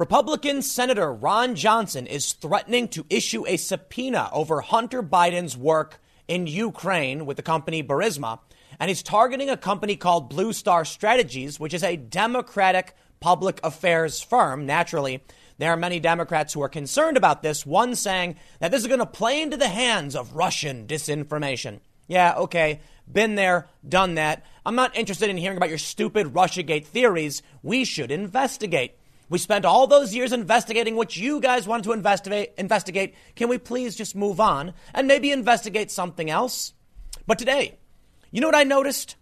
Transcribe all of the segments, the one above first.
Republican Senator Ron Johnson is threatening to issue a subpoena over Hunter Biden's work in Ukraine with the company Burisma, and he's targeting a company called Blue Star Strategies, which is a Democratic public affairs firm. Naturally, there are many Democrats who are concerned about this, one saying that this is going to play into the hands of Russian disinformation. Yeah, okay, been there, done that. I'm not interested in hearing about your stupid Russiagate theories. We should investigate. We spent all those years investigating what you guys wanted to investigate. Investigate. Can we please just move on and maybe investigate something else? But today, you know what I noticed?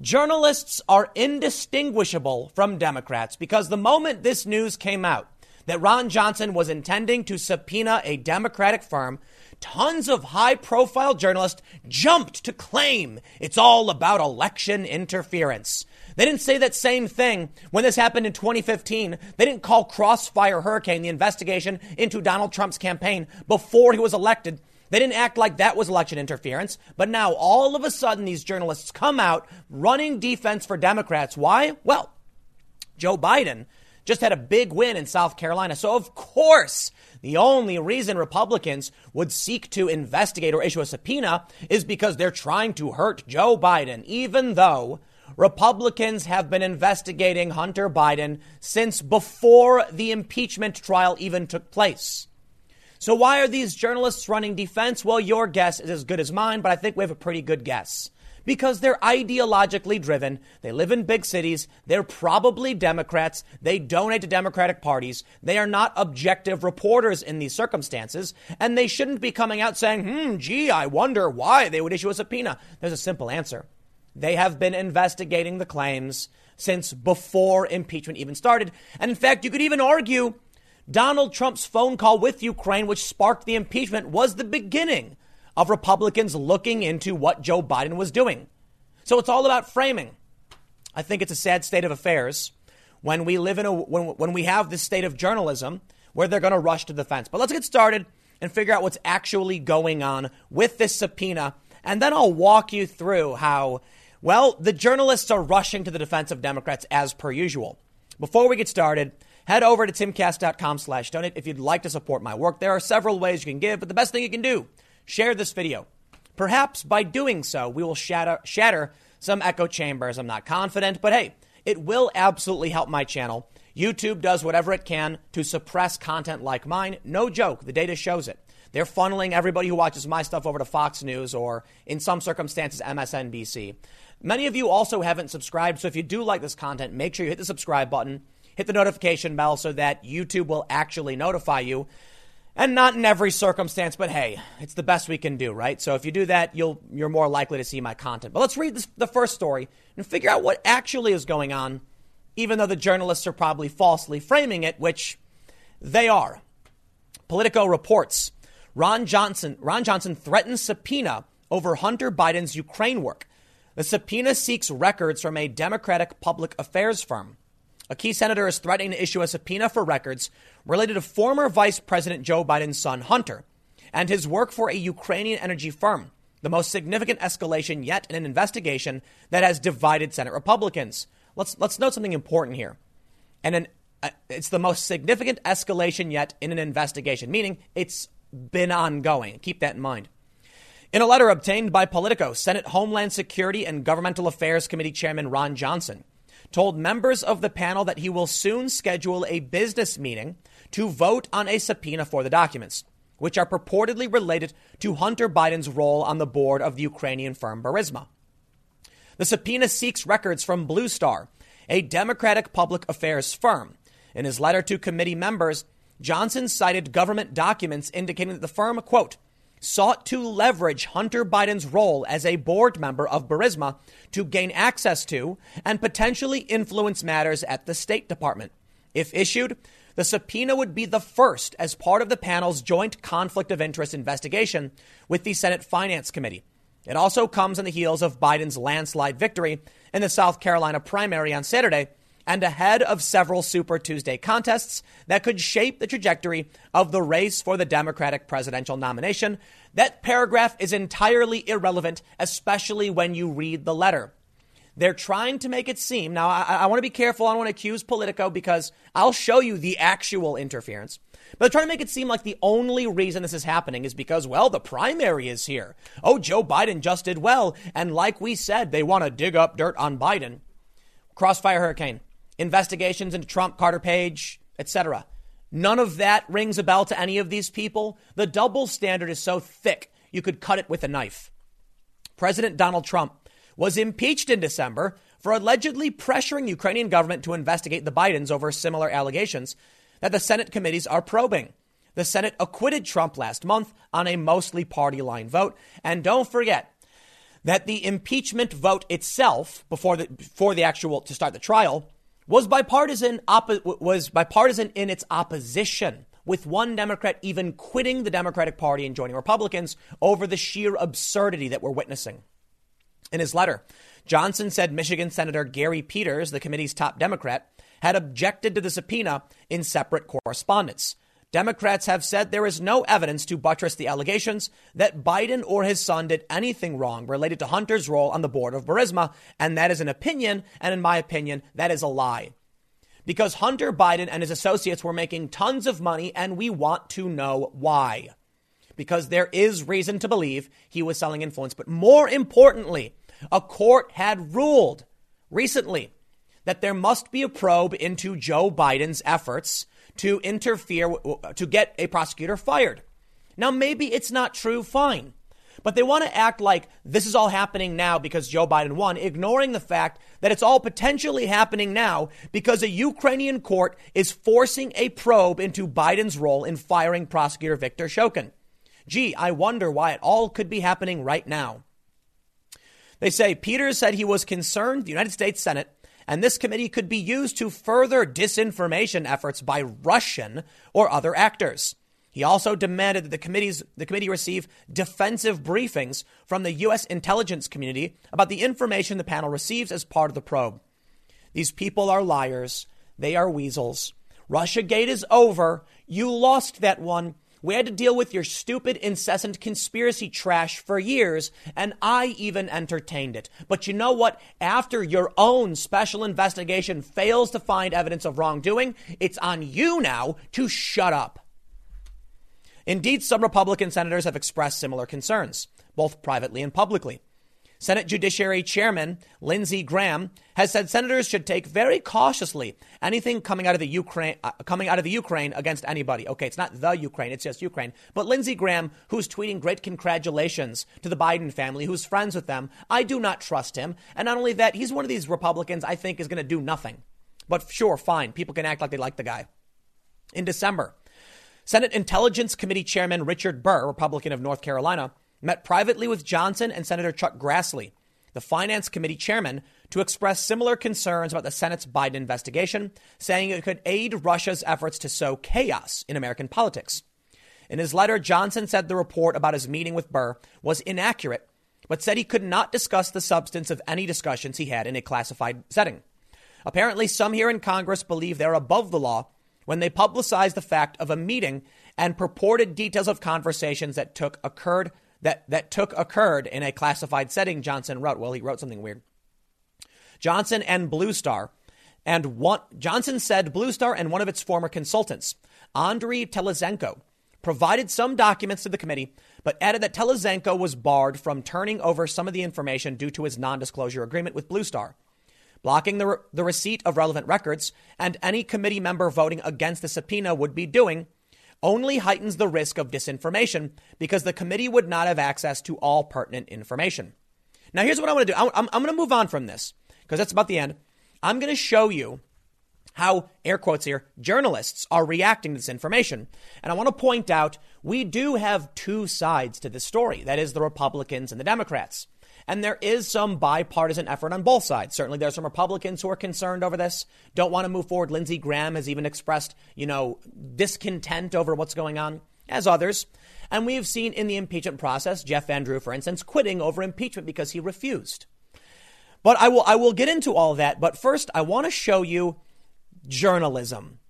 Journalists are indistinguishable from Democrats because the moment this news came out that Ron Johnson was intending to subpoena a Democratic firm, tons of high profile journalists jumped to claim it's all about election interference. They didn't say that same thing when this happened in 2015. They didn't call Crossfire Hurricane the investigation into Donald Trump's campaign before he was elected. They didn't act like that was election interference. But now all of a sudden, these journalists come out running defense for Democrats. Why? Well, Joe Biden just had a big win in South Carolina. So, of course, the only reason Republicans would seek to investigate or issue a subpoena is because they're trying to hurt Joe Biden, even though Republicans have been investigating Hunter Biden since before the impeachment trial even took place. So, why are these journalists running defense? Well, your guess is as good as mine, but I think we have a pretty good guess. Because they're ideologically driven. They live in big cities. They're probably Democrats. They donate to Democratic parties. They are not objective reporters in these circumstances. And they shouldn't be coming out saying, hmm, gee, I wonder why they would issue a subpoena. There's a simple answer. They have been investigating the claims since before impeachment even started. And in fact, you could even argue Donald Trump's phone call with Ukraine, which sparked the impeachment, was the beginning of Republicans looking into what Joe Biden was doing. So it's all about framing. I think it's a sad state of affairs when we live in a when, when we have this state of journalism where they're going to rush to the fence. But let's get started and figure out what's actually going on with this subpoena, and then I'll walk you through how well, the journalists are rushing to the defense of Democrats as per usual. Before we get started, head over to timcast.com slash donate if you'd like to support my work. There are several ways you can give, but the best thing you can do, share this video. Perhaps by doing so, we will shatter, shatter some echo chambers. I'm not confident, but hey, it will absolutely help my channel. YouTube does whatever it can to suppress content like mine. No joke, the data shows it. They're funneling everybody who watches my stuff over to Fox News or, in some circumstances, MSNBC. Many of you also haven't subscribed, so if you do like this content, make sure you hit the subscribe button, hit the notification bell so that YouTube will actually notify you. And not in every circumstance, but hey, it's the best we can do, right? So if you do that, you'll you're more likely to see my content. But let's read this, the first story and figure out what actually is going on, even though the journalists are probably falsely framing it, which they are. Politico reports Ron Johnson Ron Johnson threatens subpoena over Hunter Biden's Ukraine work. The subpoena seeks records from a Democratic public affairs firm. A key senator is threatening to issue a subpoena for records related to former Vice President Joe Biden's son, Hunter, and his work for a Ukrainian energy firm, the most significant escalation yet in an investigation that has divided Senate Republicans. Let's, let's note something important here. And an, uh, it's the most significant escalation yet in an investigation, meaning it's been ongoing. Keep that in mind. In a letter obtained by Politico, Senate Homeland Security and Governmental Affairs Committee Chairman Ron Johnson told members of the panel that he will soon schedule a business meeting to vote on a subpoena for the documents, which are purportedly related to Hunter Biden's role on the board of the Ukrainian firm Burisma. The subpoena seeks records from Blue Star, a Democratic public affairs firm. In his letter to committee members, Johnson cited government documents indicating that the firm, quote, sought to leverage Hunter Biden's role as a board member of Burisma to gain access to and potentially influence matters at the State Department. If issued, the subpoena would be the first as part of the panel's joint conflict of interest investigation with the Senate Finance Committee. It also comes on the heels of Biden's landslide victory in the South Carolina primary on Saturday and ahead of several Super Tuesday contests that could shape the trajectory of the race for the Democratic presidential nomination. That paragraph is entirely irrelevant, especially when you read the letter. They're trying to make it seem. Now, I, I want to be careful. I don't want to accuse Politico because I'll show you the actual interference. But they're trying to make it seem like the only reason this is happening is because, well, the primary is here. Oh, Joe Biden just did well. And like we said, they want to dig up dirt on Biden. Crossfire hurricane, investigations into Trump, Carter Page, etc. None of that rings a bell to any of these people. The double standard is so thick, you could cut it with a knife. President Donald Trump was impeached in December for allegedly pressuring Ukrainian government to investigate the Bidens over similar allegations that the Senate committees are probing. The Senate acquitted Trump last month on a mostly party line vote. And don't forget that the impeachment vote itself, before the, before the actual, to start the trial, was bipartisan, was bipartisan in its opposition, with one Democrat even quitting the Democratic Party and joining Republicans over the sheer absurdity that we're witnessing. In his letter, Johnson said Michigan Senator Gary Peters, the committee's top Democrat, had objected to the subpoena in separate correspondence. Democrats have said there is no evidence to buttress the allegations that Biden or his son did anything wrong related to Hunter's role on the board of Burisma, and that is an opinion, and in my opinion, that is a lie. Because Hunter Biden and his associates were making tons of money, and we want to know why. Because there is reason to believe he was selling influence. But more importantly, a court had ruled recently that there must be a probe into Joe Biden's efforts to interfere, to get a prosecutor fired. Now, maybe it's not true, fine. But they want to act like this is all happening now because Joe Biden won, ignoring the fact that it's all potentially happening now because a Ukrainian court is forcing a probe into Biden's role in firing prosecutor Viktor Shokin. Gee, I wonder why it all could be happening right now. They say Peters said he was concerned the United States Senate and this committee could be used to further disinformation efforts by Russian or other actors. He also demanded that the, committees, the committee receive defensive briefings from the U.S. intelligence community about the information the panel receives as part of the probe. These people are liars. They are weasels. Russiagate is over. You lost that one. We had to deal with your stupid, incessant conspiracy trash for years, and I even entertained it. But you know what? After your own special investigation fails to find evidence of wrongdoing, it's on you now to shut up. Indeed, some Republican senators have expressed similar concerns, both privately and publicly. Senate Judiciary Chairman Lindsey Graham has said senators should take very cautiously anything coming out of the Ukraine uh, coming out of the Ukraine against anybody. Okay, it's not the Ukraine, it's just Ukraine. But Lindsey Graham, who's tweeting great congratulations to the Biden family, who's friends with them, I do not trust him. And not only that, he's one of these Republicans I think is going to do nothing. But sure, fine, people can act like they like the guy. In December, Senate Intelligence Committee Chairman Richard Burr, Republican of North Carolina, met privately with Johnson and Senator Chuck Grassley, the Finance Committee chairman, to express similar concerns about the Senate's Biden investigation, saying it could aid Russia's efforts to sow chaos in American politics. In his letter, Johnson said the report about his meeting with Burr was inaccurate, but said he could not discuss the substance of any discussions he had in a classified setting. Apparently, some here in Congress believe they're above the law when they publicize the fact of a meeting and purported details of conversations that took occurred that, that took occurred in a classified setting, Johnson wrote. Well, he wrote something weird. Johnson and Blue Star, and one, Johnson said Blue Star and one of its former consultants, Andriy Telizhenko, provided some documents to the committee, but added that Telizhenko was barred from turning over some of the information due to his non disclosure agreement with Blue Star. Blocking the, re- the receipt of relevant records and any committee member voting against the subpoena would be doing only heightens the risk of disinformation because the committee would not have access to all pertinent information. Now, here's what I want to do I'm, I'm, going to move on from this because that's about the end. I'm going to show you how, air quotes here, journalists are reacting to this information. And I want to point out we do have two sides to this story that is, the Republicans and the Democrats. And there is some bipartisan effort on both sides. Certainly, there are some Republicans who are concerned over this, don't want to move forward. Lindsey Graham has even expressed, you know, discontent over what's going on, as others. And we have seen in the impeachment process, Jeff Van Drew, for instance, quitting over impeachment because he refused. But I will, I will get into all that. But first, I want to show you journalism.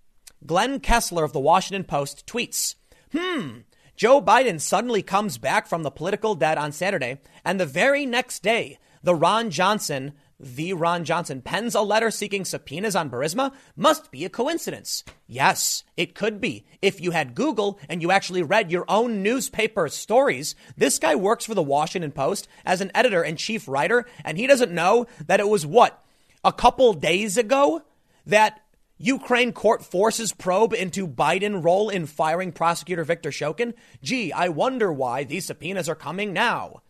Glenn Kessler of the Washington Post tweets, hmm, Joe Biden suddenly comes back from the political dead on Saturday, and the very next day, the Ron Johnson the Ron Johnson pens a letter seeking subpoenas on Burisma must be a coincidence. Yes, it could be. If you had Google and you actually read your own newspaper stories, this guy works for the Washington Post as an editor and chief writer, and he doesn't know that it was what? A couple days ago that Ukraine court forces probe into Biden role in firing prosecutor Viktor Shokin? Gee, I wonder why these subpoenas are coming now.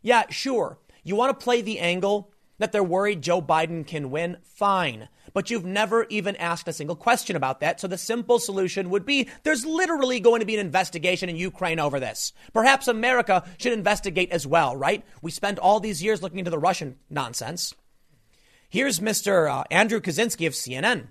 Yeah, sure. You want to play the angle that they're worried Joe Biden can win, fine. But you've never even asked a single question about that. So the simple solution would be there's literally going to be an investigation in Ukraine over this. Perhaps America should investigate as well, right? We spent all these years looking into the Russian nonsense. Here's Mr. Uh, Andrew Kaczynski of CNN.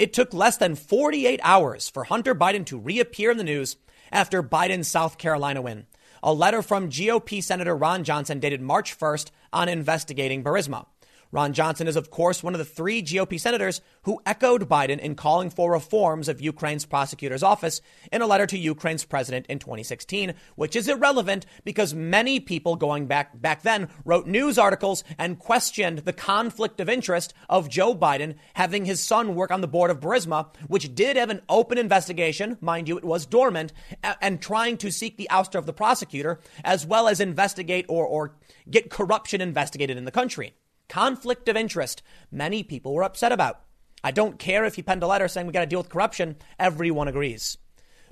It took less than 48 hours for Hunter Biden to reappear in the news after Biden's South Carolina win a letter from GOP Senator Ron Johnson dated March 1st on investigating Burisma. Ron Johnson is, of course, one of the three GOP senators who echoed Biden in calling for reforms of Ukraine's prosecutor's office in a letter to Ukraine's president in 2016, which is irrelevant because many people going back back then wrote news articles and questioned the conflict of interest of Joe Biden having his son work on the board of Burisma, which did have an open investigation, mind you, it was dormant, and trying to seek the ouster of the prosecutor as well as investigate or, or get corruption investigated in the country conflict of interest many people were upset about. I don't care if he penned a letter saying we got to deal with corruption. Everyone agrees.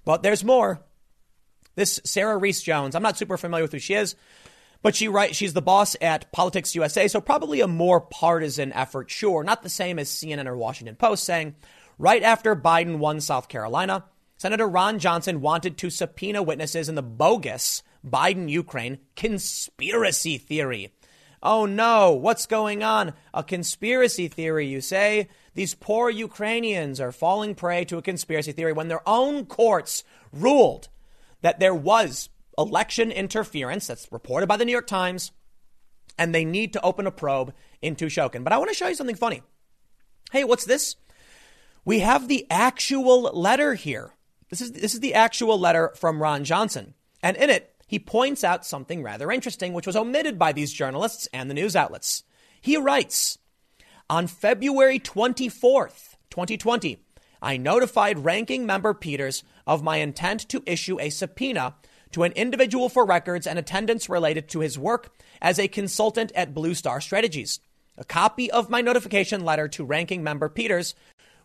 But there's more. This Sarah Reese Jones, I'm not super familiar with who she is, but she write, she's the boss at PoliticusUSA, so probably a more partisan effort, sure, not the same as CNN or Washington Post, saying right after Biden won South Carolina, Senator Ron Johnson wanted to subpoena witnesses in the bogus Biden Ukraine conspiracy theory. Oh no, what's going on? A conspiracy theory, you say? These poor Ukrainians are falling prey to a conspiracy theory when their own courts ruled that there was election interference, that's reported by the New York Times, and they need to open a probe into Shokin. But I want to show you something funny. Hey, what's this? We have the actual letter here. This is, this is the actual letter from Ron Johnson. And in it, he points out something rather interesting, which was omitted by these journalists and the news outlets. He writes On February 24th, 2020, I notified Ranking Member Peters of my intent to issue a subpoena to an individual for records and attendance related to his work as a consultant at Blue Star Strategies. A copy of my notification letter to Ranking Member Peters,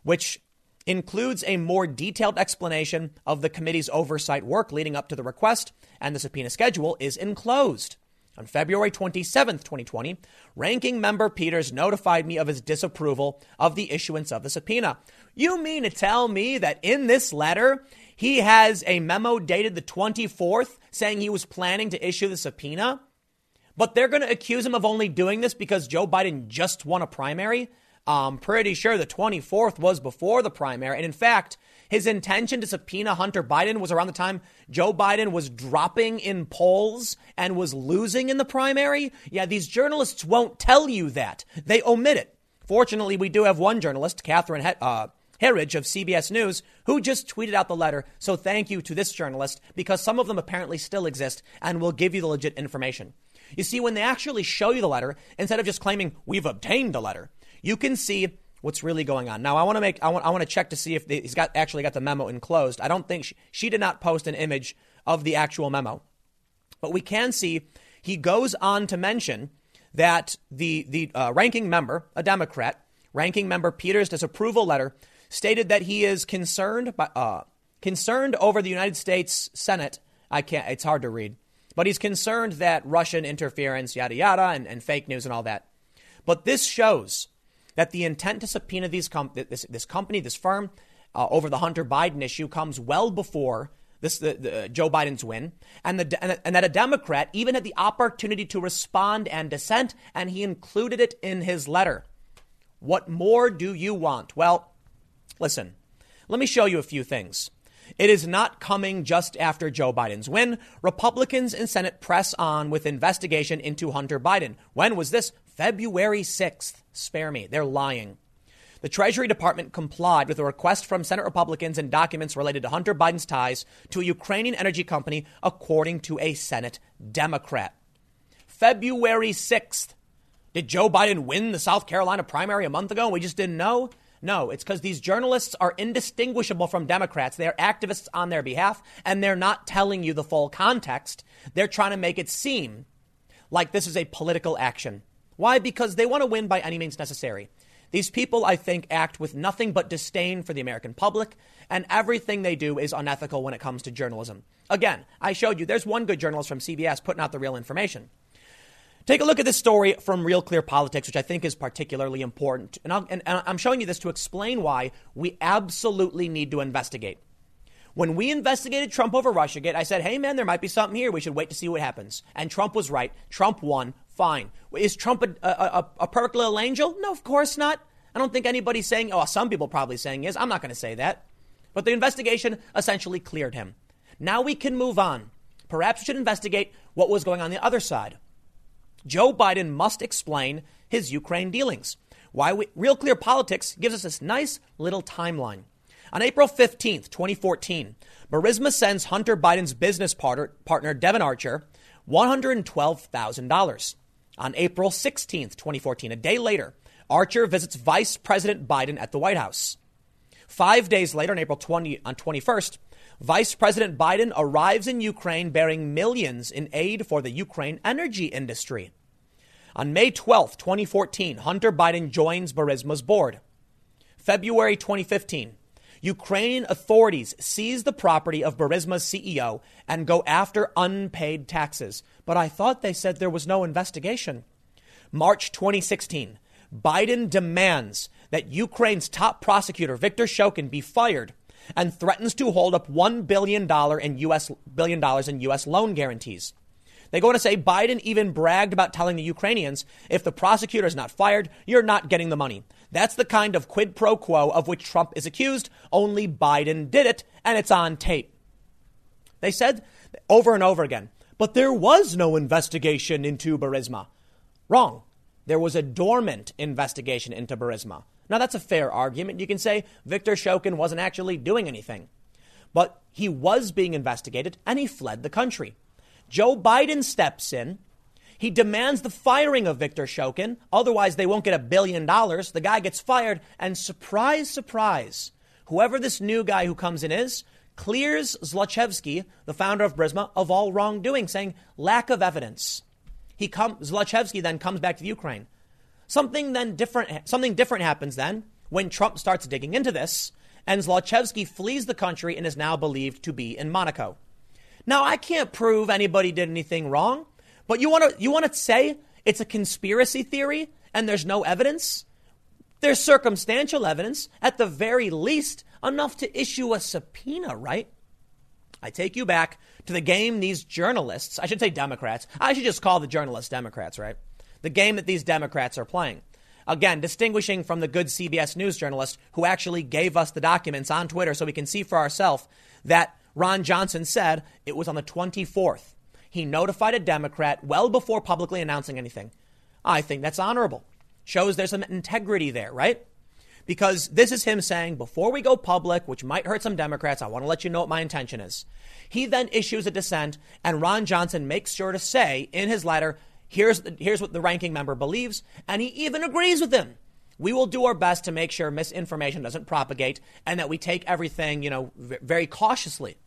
which includes a more detailed explanation of the committee's oversight work leading up to the request, and the subpoena schedule is enclosed. On February 27, 2020, Ranking Member Peters notified me of his disapproval of the issuance of the subpoena. You mean to tell me that in this letter, he has a memo dated the 24th saying he was planning to issue the subpoena? But they're going to accuse him of only doing this because Joe Biden just won a primary? I'm pretty sure the 24th was before the primary. And in fact, his intention to subpoena Hunter Biden was around the time Joe Biden was dropping in polls and was losing in the primary. Yeah, these journalists won't tell you that. They omit it. Fortunately, we do have one journalist, Catherine uh, Herridge of CBS News, who just tweeted out the letter. So thank you to this journalist because some of them apparently still exist and will give you the legit information. You see, when they actually show you the letter, instead of just claiming we've obtained the letter, you can see what's really going on. Now, I want to make I want I want to check to see if they, he's got actually got the memo enclosed. I don't think she, she did not post an image of the actual memo, but we can see he goes on to mention that the the uh, ranking member, a Democrat, ranking member Peters' disapproval letter stated that he is concerned by, uh, concerned over the United States Senate. I can't. It's hard to read, but he's concerned that Russian interference, yada yada, and, and fake news and all that. But this shows that the intent to subpoena these com- this, this company, this firm, uh, over the Hunter Biden issue comes well before this the, the, Joe Biden's win, and, the, and that a Democrat even had the opportunity to respond and dissent, and he included it in his letter. What more do you want? Well, listen, let me show you a few things. It is not coming just after Joe Biden's win. Republicans in Senate press on with investigation into Hunter Biden. When was this? February 6th. Spare me. They're lying. The Treasury Department complied with a request from Senate Republicans and documents related to Hunter Biden's ties to a Ukrainian energy company, according to a Senate Democrat. February 6th, Did Joe Biden win the South Carolina primary a month ago and we just didn't know? No, it's because these journalists are indistinguishable from Democrats. They are activists on their behalf, and they're not telling you the full context. They're trying to make it seem like this is a political action. Why? Because they want to win by any means necessary. These people, I think, act with nothing but disdain for the American public, and everything they do is unethical when it comes to journalism. Again, I showed you there's one good journalist from CBS putting out the real information. Take a look at this story from Real Clear Politics, which I think is particularly important. And, and I'm showing you this to explain why we absolutely need to investigate. When we investigated Trump over Russiagate, I said, hey, man, there might be something here. We should wait to see what happens. And Trump was right. Trump won. Fine. Is Trump a, a, a, perfect little angel? No, of course not. I don't think anybody's saying, oh, some people probably saying is. I'm not going to say that. But the investigation essentially cleared him. Now we can move on. Perhaps we should investigate what was going on the other side. Joe Biden must explain his Ukraine dealings. Why we, Real Clear Politics gives us this nice little timeline. On April 15th, 2014, Burisma sends Hunter Biden's business partner, partner Devon Archer $112,000. On April 16th, 2014, a day later, Archer visits Vice President Biden at the White House. Five days later, on April 20, on 21st, Vice President Biden arrives in Ukraine bearing millions in aid for the Ukraine energy industry. On May 12, 2014, Hunter Biden joins Burisma's board. February 2015, Ukrainian authorities seize the property of Burisma's CEO and go after unpaid taxes. But I thought they said there was no investigation. March 2016, Biden demands that Ukraine's top prosecutor, Viktor Shokin, be fired and threatens to hold up $1 billion in US, billion dollars in U.S. loan guarantees. They go on to say Biden even bragged about telling the Ukrainians, if the prosecutor is not fired, you're not getting the money. That's the kind of quid pro quo of which Trump is accused. Only Biden did it, and it's on tape. They said over and over again, but there was no investigation into Burisma. Wrong. There was a dormant investigation into Burisma. Now, that's a fair argument. You can say Viktor Shokin wasn't actually doing anything. But he was being investigated and he fled the country. Joe Biden steps in. He demands the firing of Viktor Shokin. Otherwise, they won't get a billion dollars. The guy gets fired. And surprise, surprise, whoever this new guy who comes in is, clears Zlochevsky, the founder of Burisma, of all wrongdoing, saying lack of evidence. He come, Zlochevsky then comes back to the Ukraine. Something then different, something different happens then when Trump starts digging into this, and Zlochevsky flees the country and is now believed to be in Monaco. Now, I can't prove anybody did anything wrong, but you want to you want to say it's a conspiracy theory and there's no evidence? There's circumstantial evidence, at the very least, enough to issue a subpoena, right? I take you back to the game these journalists, I should say Democrats, I should just call the journalists Democrats, right? the game that these Democrats are playing. Again, distinguishing from the good CBS News journalist who actually gave us the documents on Twitter so we can see for ourselves that Ron Johnson said it was on the 24th. He notified a Democrat well before publicly announcing anything. I think that's honorable. Shows there's some integrity there, right? Because this is him saying, before we go public, which might hurt some Democrats, I want to let you know what my intention is. He then issues a dissent, and Ron Johnson makes sure to say in his letter, Here's, here's what the ranking member believes, and he even agrees with him. We will do our best to make sure misinformation doesn't propagate and that we take everything, you know, very cautiously.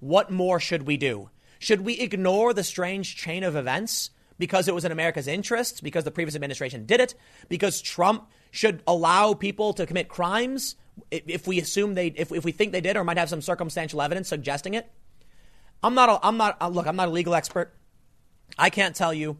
What more should we do? Should we ignore the strange chain of events because it was in America's interests, because the previous administration did it, because Trump should allow people to commit crimes if we assume they, if, if we think they did or might have some circumstantial evidence suggesting it? I'm not, a, I'm not, uh, look, I'm not a legal expert. I can't tell you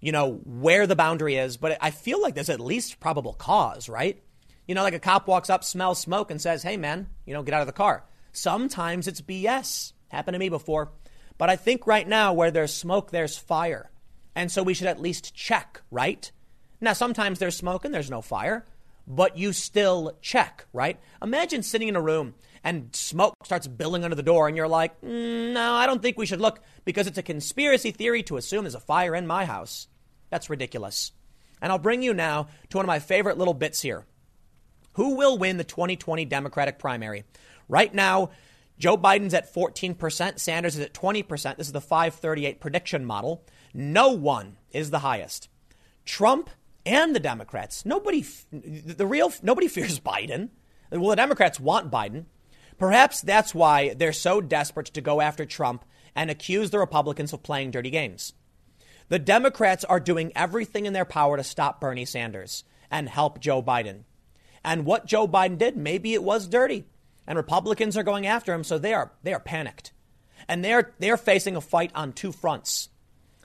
you know, where the boundary is, but I feel like there's at least probable cause, right? You know, like a cop walks up, smells smoke, and says, hey, man, you know, get out of the car. Sometimes it's BS. Happened to me before. But I think right now, where there's smoke, there's fire. And so we should at least check, right? Now, sometimes there's smoke and there's no fire, but you still check, right? Imagine sitting in a room and smoke starts billowing under the door, and you're like, mm, no, I don't think we should look because it's a conspiracy theory to assume there's a fire in my house. That's ridiculous. And I'll bring you now to one of my favorite little bits here. Who will win the 2020 Democratic primary? Right now, Joe Biden's at 14%, Sanders is at 20%. This is the 538 prediction model. No one is the highest. Trump and the Democrats. Nobody, the real, nobody fears Biden. Well, the Democrats want Biden. Perhaps that's why they're so desperate to go after Trump and accuse the Republicans of playing dirty games. The Democrats are doing everything in their power to stop Bernie Sanders and help Joe Biden. And what Joe Biden did, maybe it was dirty. And Republicans are going after him, so they are they are panicked. And they're they're facing a fight on two fronts.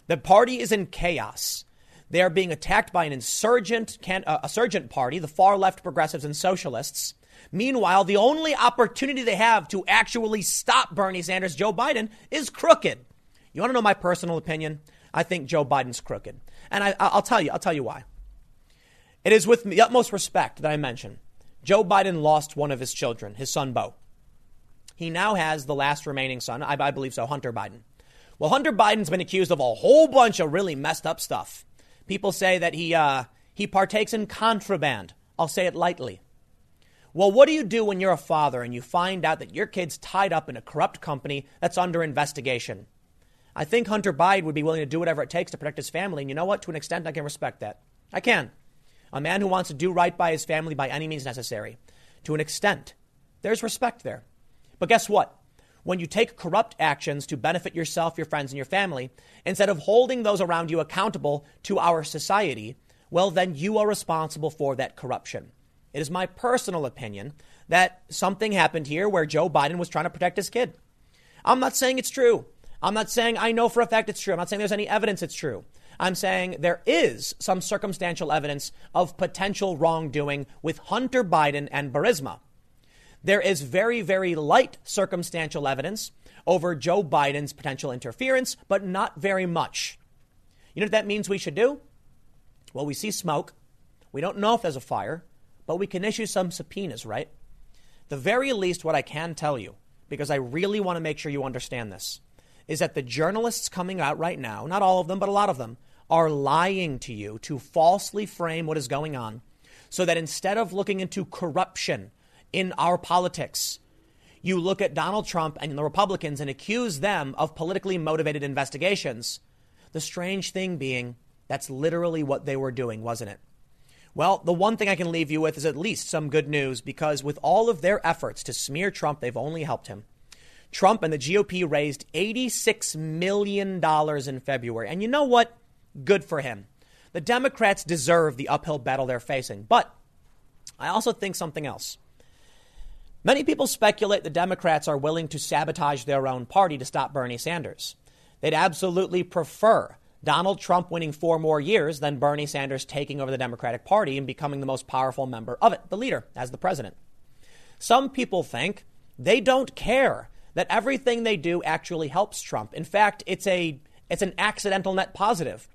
The party is in chaos. They are being attacked by an insurgent, can, uh, insurgent party, the far left progressives and socialists. Meanwhile, the only opportunity they have to actually stop Bernie Sanders, Joe Biden, is crooked. You want to know my personal opinion? I think Joe Biden's crooked. And I, I'll tell you, I'll tell you why. It is with the utmost respect that I mention Joe Biden lost one of his children, his son Beau. He now has the last remaining son, I, I believe so, Hunter Biden. Well, Hunter Biden's been accused of a whole bunch of really messed up stuff. People say that he, uh, he partakes in contraband. I'll say it lightly. Well, what do you do when you're a father and you find out that your kid's tied up in a corrupt company that's under investigation? I think Hunter Biden would be willing to do whatever it takes to protect his family. And you know what? To an extent, I can respect that. I can. A man who wants to do right by his family by any means necessary. To an extent, there's respect there. But guess what? When you take corrupt actions to benefit yourself, your friends, and your family, instead of holding those around you accountable to our society, well, then you are responsible for that corruption. It is my personal opinion that something happened here where Joe Biden was trying to protect his kid. I'm not saying it's true. I'm not saying I know for a fact it's true. I'm not saying there's any evidence it's true. I'm saying there is some circumstantial evidence of potential wrongdoing with Hunter Biden and Burisma. There is very, very light circumstantial evidence over Joe Biden's potential interference, but not very much. You know what that means we should do? Well, we see smoke. We don't know if there's a fire, but we can issue some subpoenas, right? The very least, what I can tell you, because I really want to make sure you understand this, is that the journalists coming out right now, not all of them, but a lot of them, are lying to you to falsely frame what is going on so that instead of looking into corruption, in our politics. You look at Donald Trump and the Republicans and accuse them of politically motivated investigations. The strange thing being, that's literally what they were doing, wasn't it? Well, the one thing I can leave you with is at least some good news because with all of their efforts to smear Trump, they've only helped him. Trump and the GOP raised $86 million in February. And you know what? Good for him. The Democrats deserve the uphill battle they're facing. But I also think something else. Many people speculate the Democrats are willing to sabotage their own party to stop Bernie Sanders. They'd absolutely prefer Donald Trump winning four more years than Bernie Sanders taking over the Democratic Party and becoming the most powerful member of it, the leader, as the president. Some people think they don't care that everything they do actually helps Trump. In fact, it's a it's an accidental net positive.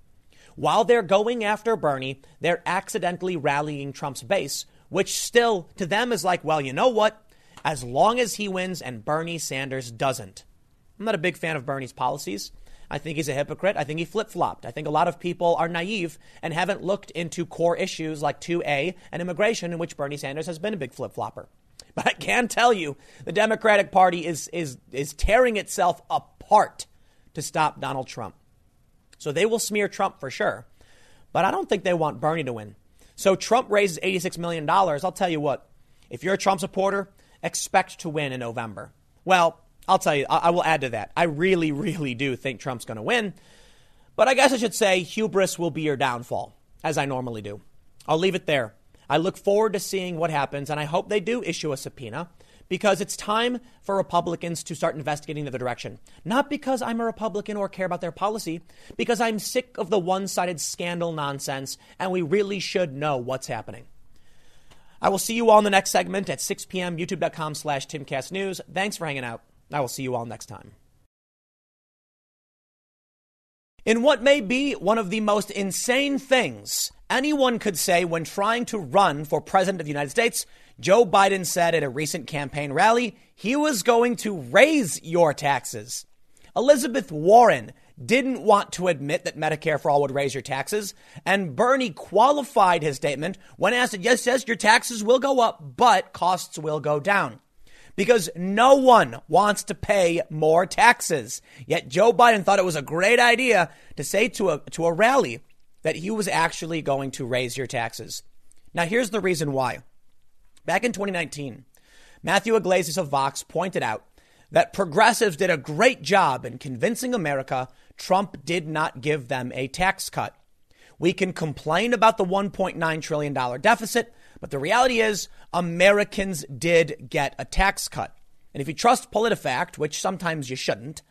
While they're going after Bernie, they're accidentally rallying Trump's base, which still to them is like, well, you know what? As long as he wins and Bernie Sanders doesn't. I'm not a big fan of Bernie's policies. I think he's a hypocrite. I think he flip flopped. I think a lot of people are naive and haven't looked into core issues like 2A and immigration, in which Bernie Sanders has been a big flip flopper. But I can tell you the Democratic Party is, is, is tearing itself apart to stop Donald Trump. So they will smear Trump for sure. But I don't think they want Bernie to win. So Trump raises $86 million. I'll tell you what, if you're a Trump supporter, expect to win in November? Well, I'll tell you, I, will add to that. I really, really do think Trump's going to win. But I guess I should say hubris will be your downfall, as I normally do. I'll leave it there. I look forward to seeing what happens, and I hope they do issue a subpoena because it's time for Republicans to start investigating the other direction. Not because I'm a Republican or care about their policy, because I'm sick of the one sided scandal nonsense, and we really should know what's happening. I will see you all in the next segment at 6 p.m. YouTube.com slash TimCastNews. Thanks for hanging out. I will see you all next time. In what may be one of the most insane things anyone could say when trying to run for president of the United States, Joe Biden said at a recent campaign rally he was going to raise your taxes. Elizabeth Warren didn't want to admit that Medicare for all would raise your taxes. And Bernie qualified his statement when asked, yes, yes, your taxes will go up, but costs will go down. Because no one wants to pay more taxes. Yet Joe Biden thought it was a great idea to say to a, to a rally, that he was actually going to raise your taxes. Now, here's the reason why. Back in 2019, Matthew Yglesias of Vox pointed out that progressives did a great job in convincing America Trump did not give them a tax cut. We can complain about the $1.9 trillion deficit, but the reality is Americans did get a tax cut. And if you trust PolitiFact, which sometimes you shouldn't,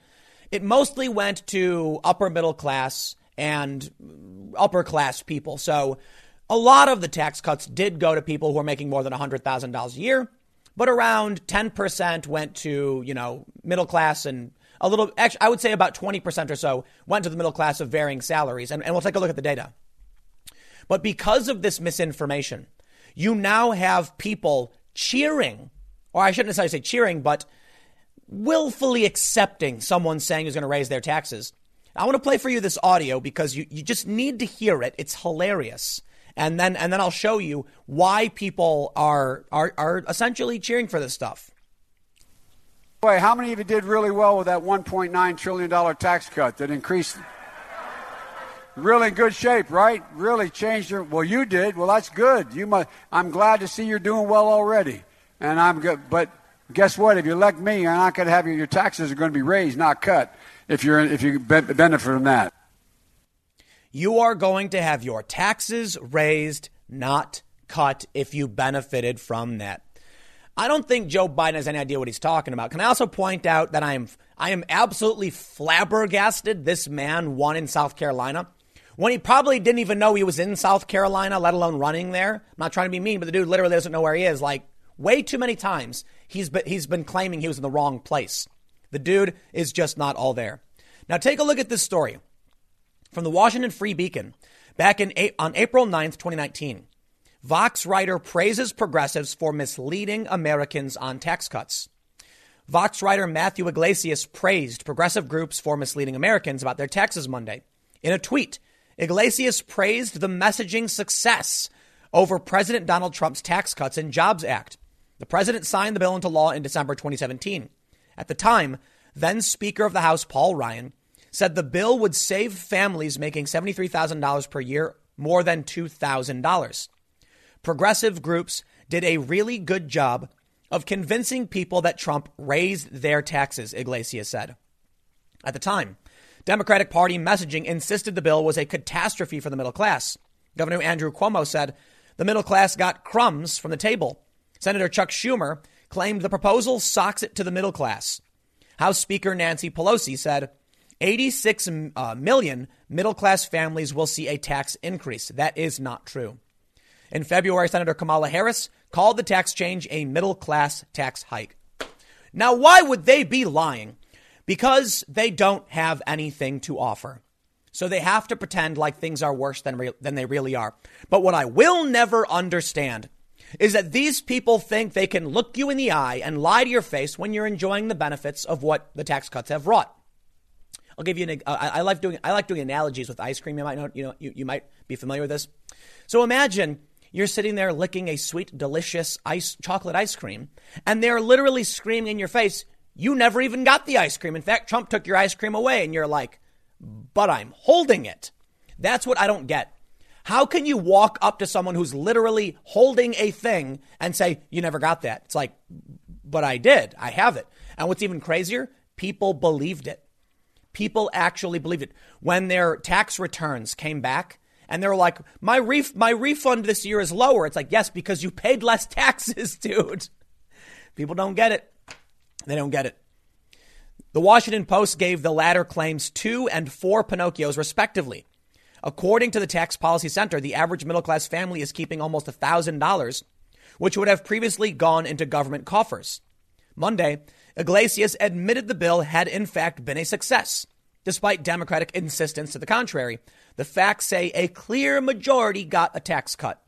it mostly went to upper middle class and upper class people. So a lot of the tax cuts did go to people who are making more than $100,000 a year, but around 10% went to, you know, middle class and a little, actually, I would say about 20% or so went to the middle class of varying salaries. And, and we'll take a look at the data. But because of this misinformation, you now have people cheering, or I shouldn't necessarily say cheering, but willfully accepting someone saying who's going to raise their taxes. I want to play for you this audio because you, you just need to hear it. It's hilarious. And then and then I'll show you why people are are, are essentially cheering for this stuff. How many of you did really well with that $1.9 trillion tax cut that increased? Really good shape, right? Really changed your. Well, you did. Well, that's good. You must. I'm glad to see you're doing well already, and I'm good. But guess what? If you elect me, you're not going to have your, your taxes are going to be raised, not cut. If you're if you benefit from that, you are going to have your taxes raised, not cut, if you benefited from that. I don't think Joe Biden has any idea what he's talking about. Can I also point out that I am I am absolutely flabbergasted this man won in South Carolina when he probably didn't even know he was in South Carolina, let alone running there. I'm not trying to be mean, but the dude literally doesn't know where he is. Like way too many times, he's been, he's been claiming he was in the wrong place. The dude is just not all there. Now take a look at this story from the Washington Free Beacon back in on April 9th, 2019. Vox writer praises progressives for misleading Americans on tax cuts. Vox writer Matthew Yglesias praised progressive groups for misleading Americans about their taxes Monday. In a tweet, Yglesias praised the messaging success over President Donald Trump's Tax Cuts and Jobs Act. The president signed the bill into law in December 2017. At the time, then Speaker of the House Paul Ryan said the bill would save families making $73,000 per year more than $2,000. Progressive groups did a really good job of convincing people that Trump raised their taxes, Yglesias said. At the time, Democratic Party messaging insisted the bill was a catastrophe for the middle class. Governor Andrew Cuomo said the middle class got crumbs from the table. Senator Chuck Schumer claimed the proposal socks it to the middle class. House Speaker Nancy Pelosi said 86 uh, million middle class families will see a tax increase. That is not true. In February, Senator Kamala Harris called the tax change a middle class tax hike. Now, why would they be lying? because they don't have anything to offer. So they have to pretend like things are worse than, re- than they really are. But what I will never understand is that these people think they can look you in the eye and lie to your face when you're enjoying the benefits of what the tax cuts have wrought. I'll give you an. Uh, I like doing. I like doing analogies with ice cream. You might know. You know. You, you might be familiar with this. So imagine you're sitting there licking a sweet, delicious ice chocolate ice cream, and they're literally screaming in your face, you never even got the ice cream. In fact, Trump took your ice cream away, and you're like, but I'm holding it. That's what I don't get. How can you walk up to someone who's literally holding a thing and say, you never got that? It's like, but I did. I have it. And what's even crazier, people believed it. People actually believed it. When their tax returns came back, and they're like, my, ref- my refund this year is lower. It's like, yes, because you paid less taxes, dude. People don't get it. They don't get it. The Washington Post gave the latter claims two and four Pinocchios, respectively. According to the Tax Policy Center, the average middle class family is keeping almost $1,000, which would have previously gone into government coffers. Monday, Yglesias admitted the bill had in fact been a success, despite Democratic insistence to the contrary. The facts say a clear majority got a tax cut.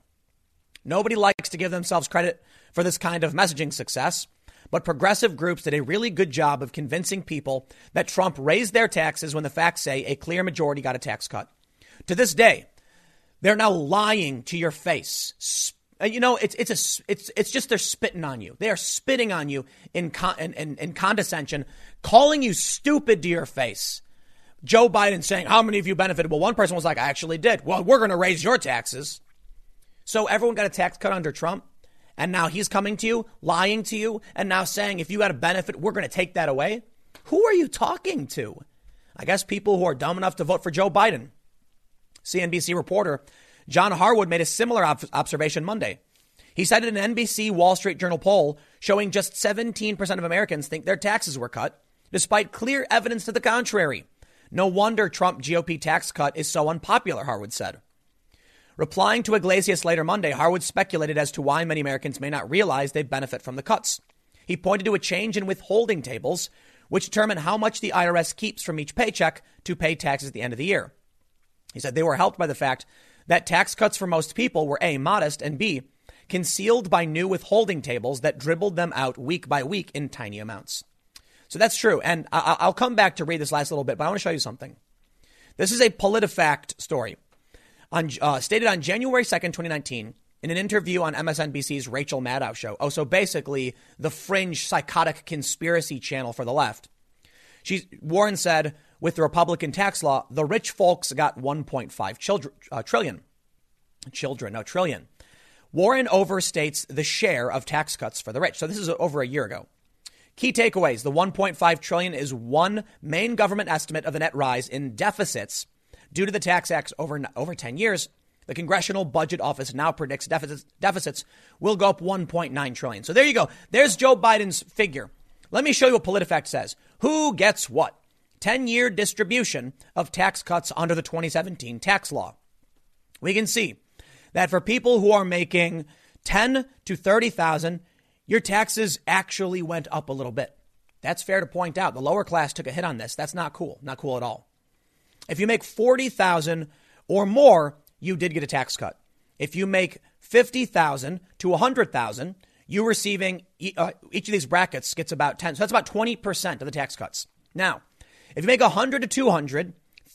Nobody likes to give themselves credit for this kind of messaging success. But progressive groups did a really good job of convincing people that Trump raised their taxes when the facts say a clear majority got a tax cut. To this day, they're now lying to your face. Uh, you know, it's it's a it's it's just they're spitting on you. They are spitting on you in con, in, in, in condescension, calling you stupid to your face. Joe Biden saying, How many of you benefited? Well, one person was like, I actually did. Well, we're going to raise your taxes. So everyone got a tax cut under Trump. And now he's coming to you, lying to you, and now saying, if you got a benefit, we're going to take that away. Who are you talking to? I guess people who are dumb enough to vote for Joe Biden. CNBC reporter John Harwood made a similar ob- observation Monday. He cited an NBC Wall Street Journal poll showing just 17% of Americans think their taxes were cut, despite clear evidence to the contrary. No wonder Trump GOP tax cut is so unpopular, Harwood said. Replying to Yglesias later Monday, Harwood speculated as to why many Americans may not realize they benefit from the cuts. He pointed to a change in withholding tables, which determine how much the IRS keeps from each paycheck to pay taxes at the end of the year. He said they were helped by the fact that tax cuts for most people were A, modest, and B, concealed by new withholding tables that dribbled them out week by week in tiny amounts. So that's true. And I- will come back to read this last little bit, but I want to show you something. This is a PolitiFact story. On, uh, stated on January 2nd, 2019, in an interview on MSNBC's Rachel Maddow show. Oh, so basically the fringe psychotic conspiracy channel for the left. She, Warren said, with the Republican tax law, the rich folks got 1.5 children, uh, trillion. Children, no trillion. Warren overstates the share of tax cuts for the rich. So this is over a year ago. Key takeaways: the 1.5 trillion is one main government estimate of the net rise in deficits due to the tax acts over over 10 years. The Congressional Budget Office now predicts deficits, deficits will go up 1.9 trillion. So there you go. There's Joe Biden's figure. Let me show you what PolitiFact says. Who gets what? 10 year distribution of tax cuts under the 2017 tax law. We can see that for people who are making 10 to 30,000, your taxes actually went up a little bit. That's fair to point out. The lower class took a hit on this. That's not cool. Not cool at all. If you make 40,000 or more, you did get a tax cut. If you make 50,000 to 100,000, you receiving uh, each of these brackets gets about 10. So that's about 20% of the tax cuts. Now, if you make 100 to 200,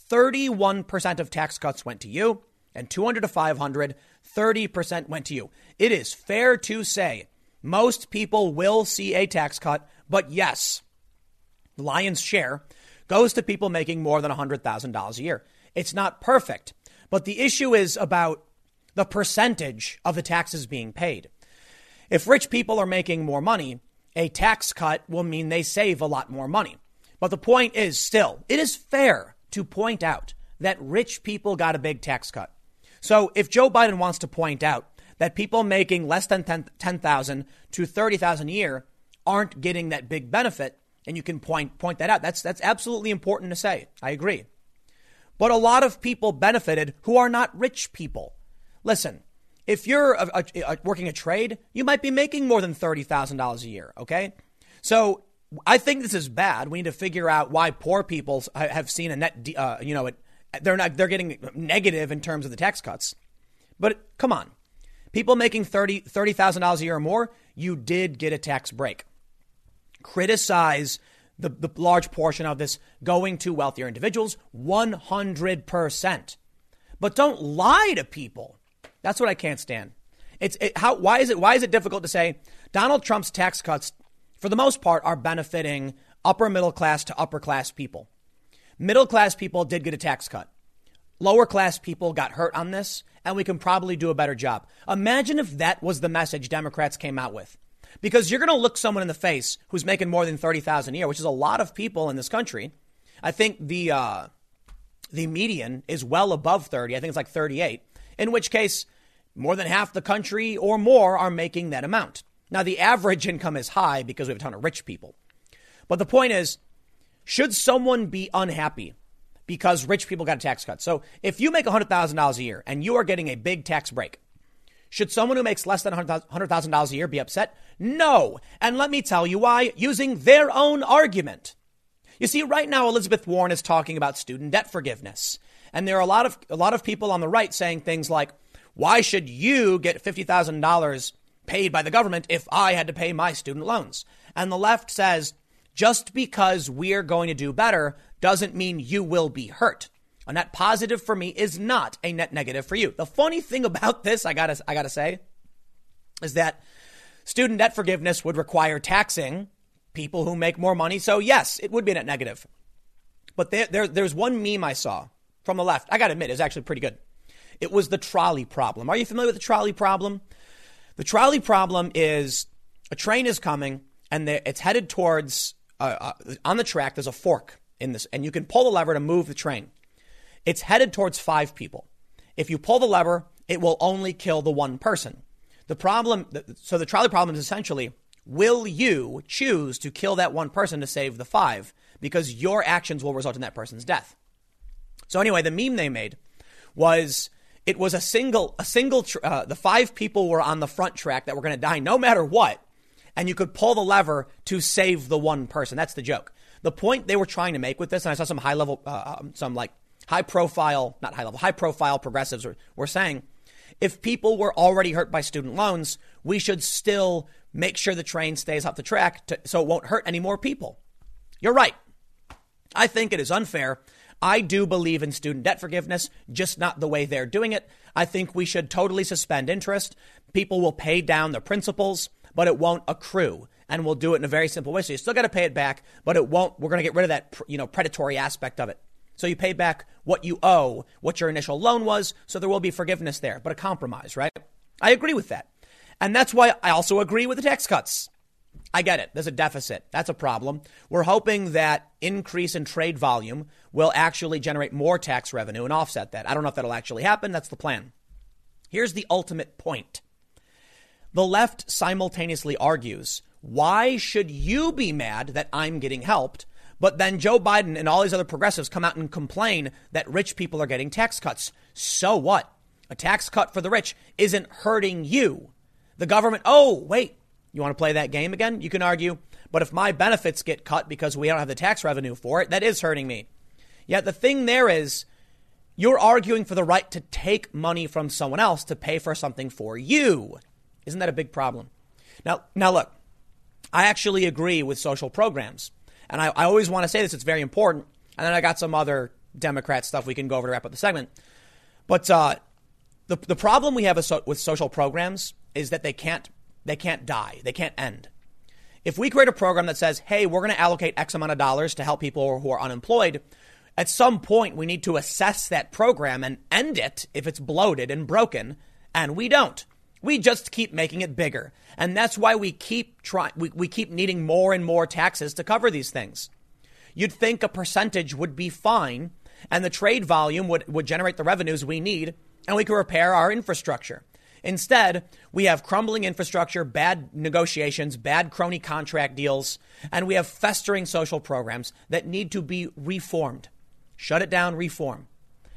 31% of tax cuts went to you, and 200 to 500, 30% went to you. It is fair to say most people will see a tax cut, but yes, the lion's share goes to people making more than $100,000 a year. It's not perfect, but the issue is about the percentage of the taxes being paid. If rich people are making more money, a tax cut will mean they save a lot more money. But the point is still, it is fair to point out that rich people got a big tax cut. So if Joe Biden wants to point out that people making less than 10,000 to 30,000 a year aren't getting that big benefit, and you can point point that out. That's that's absolutely important to say. I agree. But a lot of people benefited who are not rich people. Listen, if you're a, a, a, working a trade, you might be making more than $30,000 a year, okay? So I think this is bad. We need to figure out why poor people have seen a net, uh, you know, they're not, they're getting negative in terms of the tax cuts. But come on, people making $30,000 $30, a year or more, you did get a tax break. Criticize the, the large portion of this going to wealthier individuals 100%. But don't lie to people. That's what I can't stand. It's it, how why is it why is it difficult to say Donald Trump's tax cuts for the most part are benefiting upper middle class to upper class people. Middle class people did get a tax cut. Lower class people got hurt on this, and we can probably do a better job. Imagine if that was the message Democrats came out with because you're going to look someone in the face who's making more than 30,000 a year, which is a lot of people in this country. I think the uh, the median is well above 30. I think it's like 38. In which case, more than half the country or more are making that amount. Now, the average income is high because we have a ton of rich people. But the point is, should someone be unhappy because rich people got a tax cut? So if you make $100,000 a year and you are getting a big tax break, should someone who makes less than $100,000 a year be upset? No. And let me tell you why, using their own argument. You see, right now, Elizabeth Warren is talking about student debt forgiveness. And there are a lot of, a lot of people on the right saying things like, why should you get $50,000 paid by the government if I had to pay my student loans? And the left says, just because we're going to do better doesn't mean you will be hurt. A net positive for me is not a net negative for you. The funny thing about this, I gotta, I gotta say, is that student debt forgiveness would require taxing people who make more money. So yes, it would be a net negative. But there, there, there's one meme I saw from the left. I got to admit, it's actually pretty good. It was the trolley problem. Are you familiar with the trolley problem? The trolley problem is a train is coming and it's headed towards uh, uh, on the track. There's a fork in this, and you can pull the lever to move the train. It's headed towards five people. If you pull the lever, it will only kill the one person. The problem, so the trolley problem is essentially will you choose to kill that one person to save the five? Because your actions will result in that person's death. So anyway, the meme they made was it was a single, a single, uh, the five people were on the front track that were going to die no matter what. And you could pull the lever to save the one person. That's the joke. The point they were trying to make with this, and I saw some high level, uh, um, some like high profile, not high level, high profile progressives were, were saying, if people were already hurt by student loans, we should still make sure the train stays off the track to, so it won't hurt any more people. You're right. I think it is unfair. I do believe in student debt forgiveness, just not the way they're doing it. I think we should totally suspend interest. People will pay down their principals, but it won't accrue. And we'll do it in a very simple way. So you still got to pay it back, but it won't. We're going to get rid of that, you know, predatory aspect of it. So you pay back what you owe, what your initial loan was. So there will be forgiveness there, but a compromise, right? I agree with that. And that's why I also agree with the tax cuts. I get it. There's a deficit. That's a problem. We're hoping that increase in trade volume will actually generate more tax revenue and offset that. I don't know if that'll actually happen. That's the plan. Here's the ultimate point. The left simultaneously argues, why should you be mad that I'm getting helped? But then Joe Biden and all these other progressives come out and complain that rich people are getting tax cuts. So what? A tax cut for the rich isn't hurting you. The government, oh, wait, you want to play that game again? You can argue, but if my benefits get cut because we don't have the tax revenue for it, that is hurting me. Yet the thing there is, you're arguing for the right to take money from someone else to pay for something for you. Isn't that a big problem? Now, now look, I actually agree with social programs. And I, I always want to say this, it's very important. And then I got some other Democrat stuff we can go over to wrap up the segment. But uh, the, the problem we have with, with social programs is that they can't they can't die. They can't end. If we create a program that says, "Hey, we're going to allocate X amount of dollars to help people who are unemployed," at some point we need to assess that program and end it if it's bloated and broken, and we don't. We just keep making it bigger. And that's why we keep trying we, we keep needing more and more taxes to cover these things. You'd think a percentage would be fine and the trade volume would, would generate the revenues we need and we could repair our infrastructure. Instead, we have crumbling infrastructure, bad negotiations, bad crony contract deals, and we have festering social programs that need to be reformed. Shut it down, reform.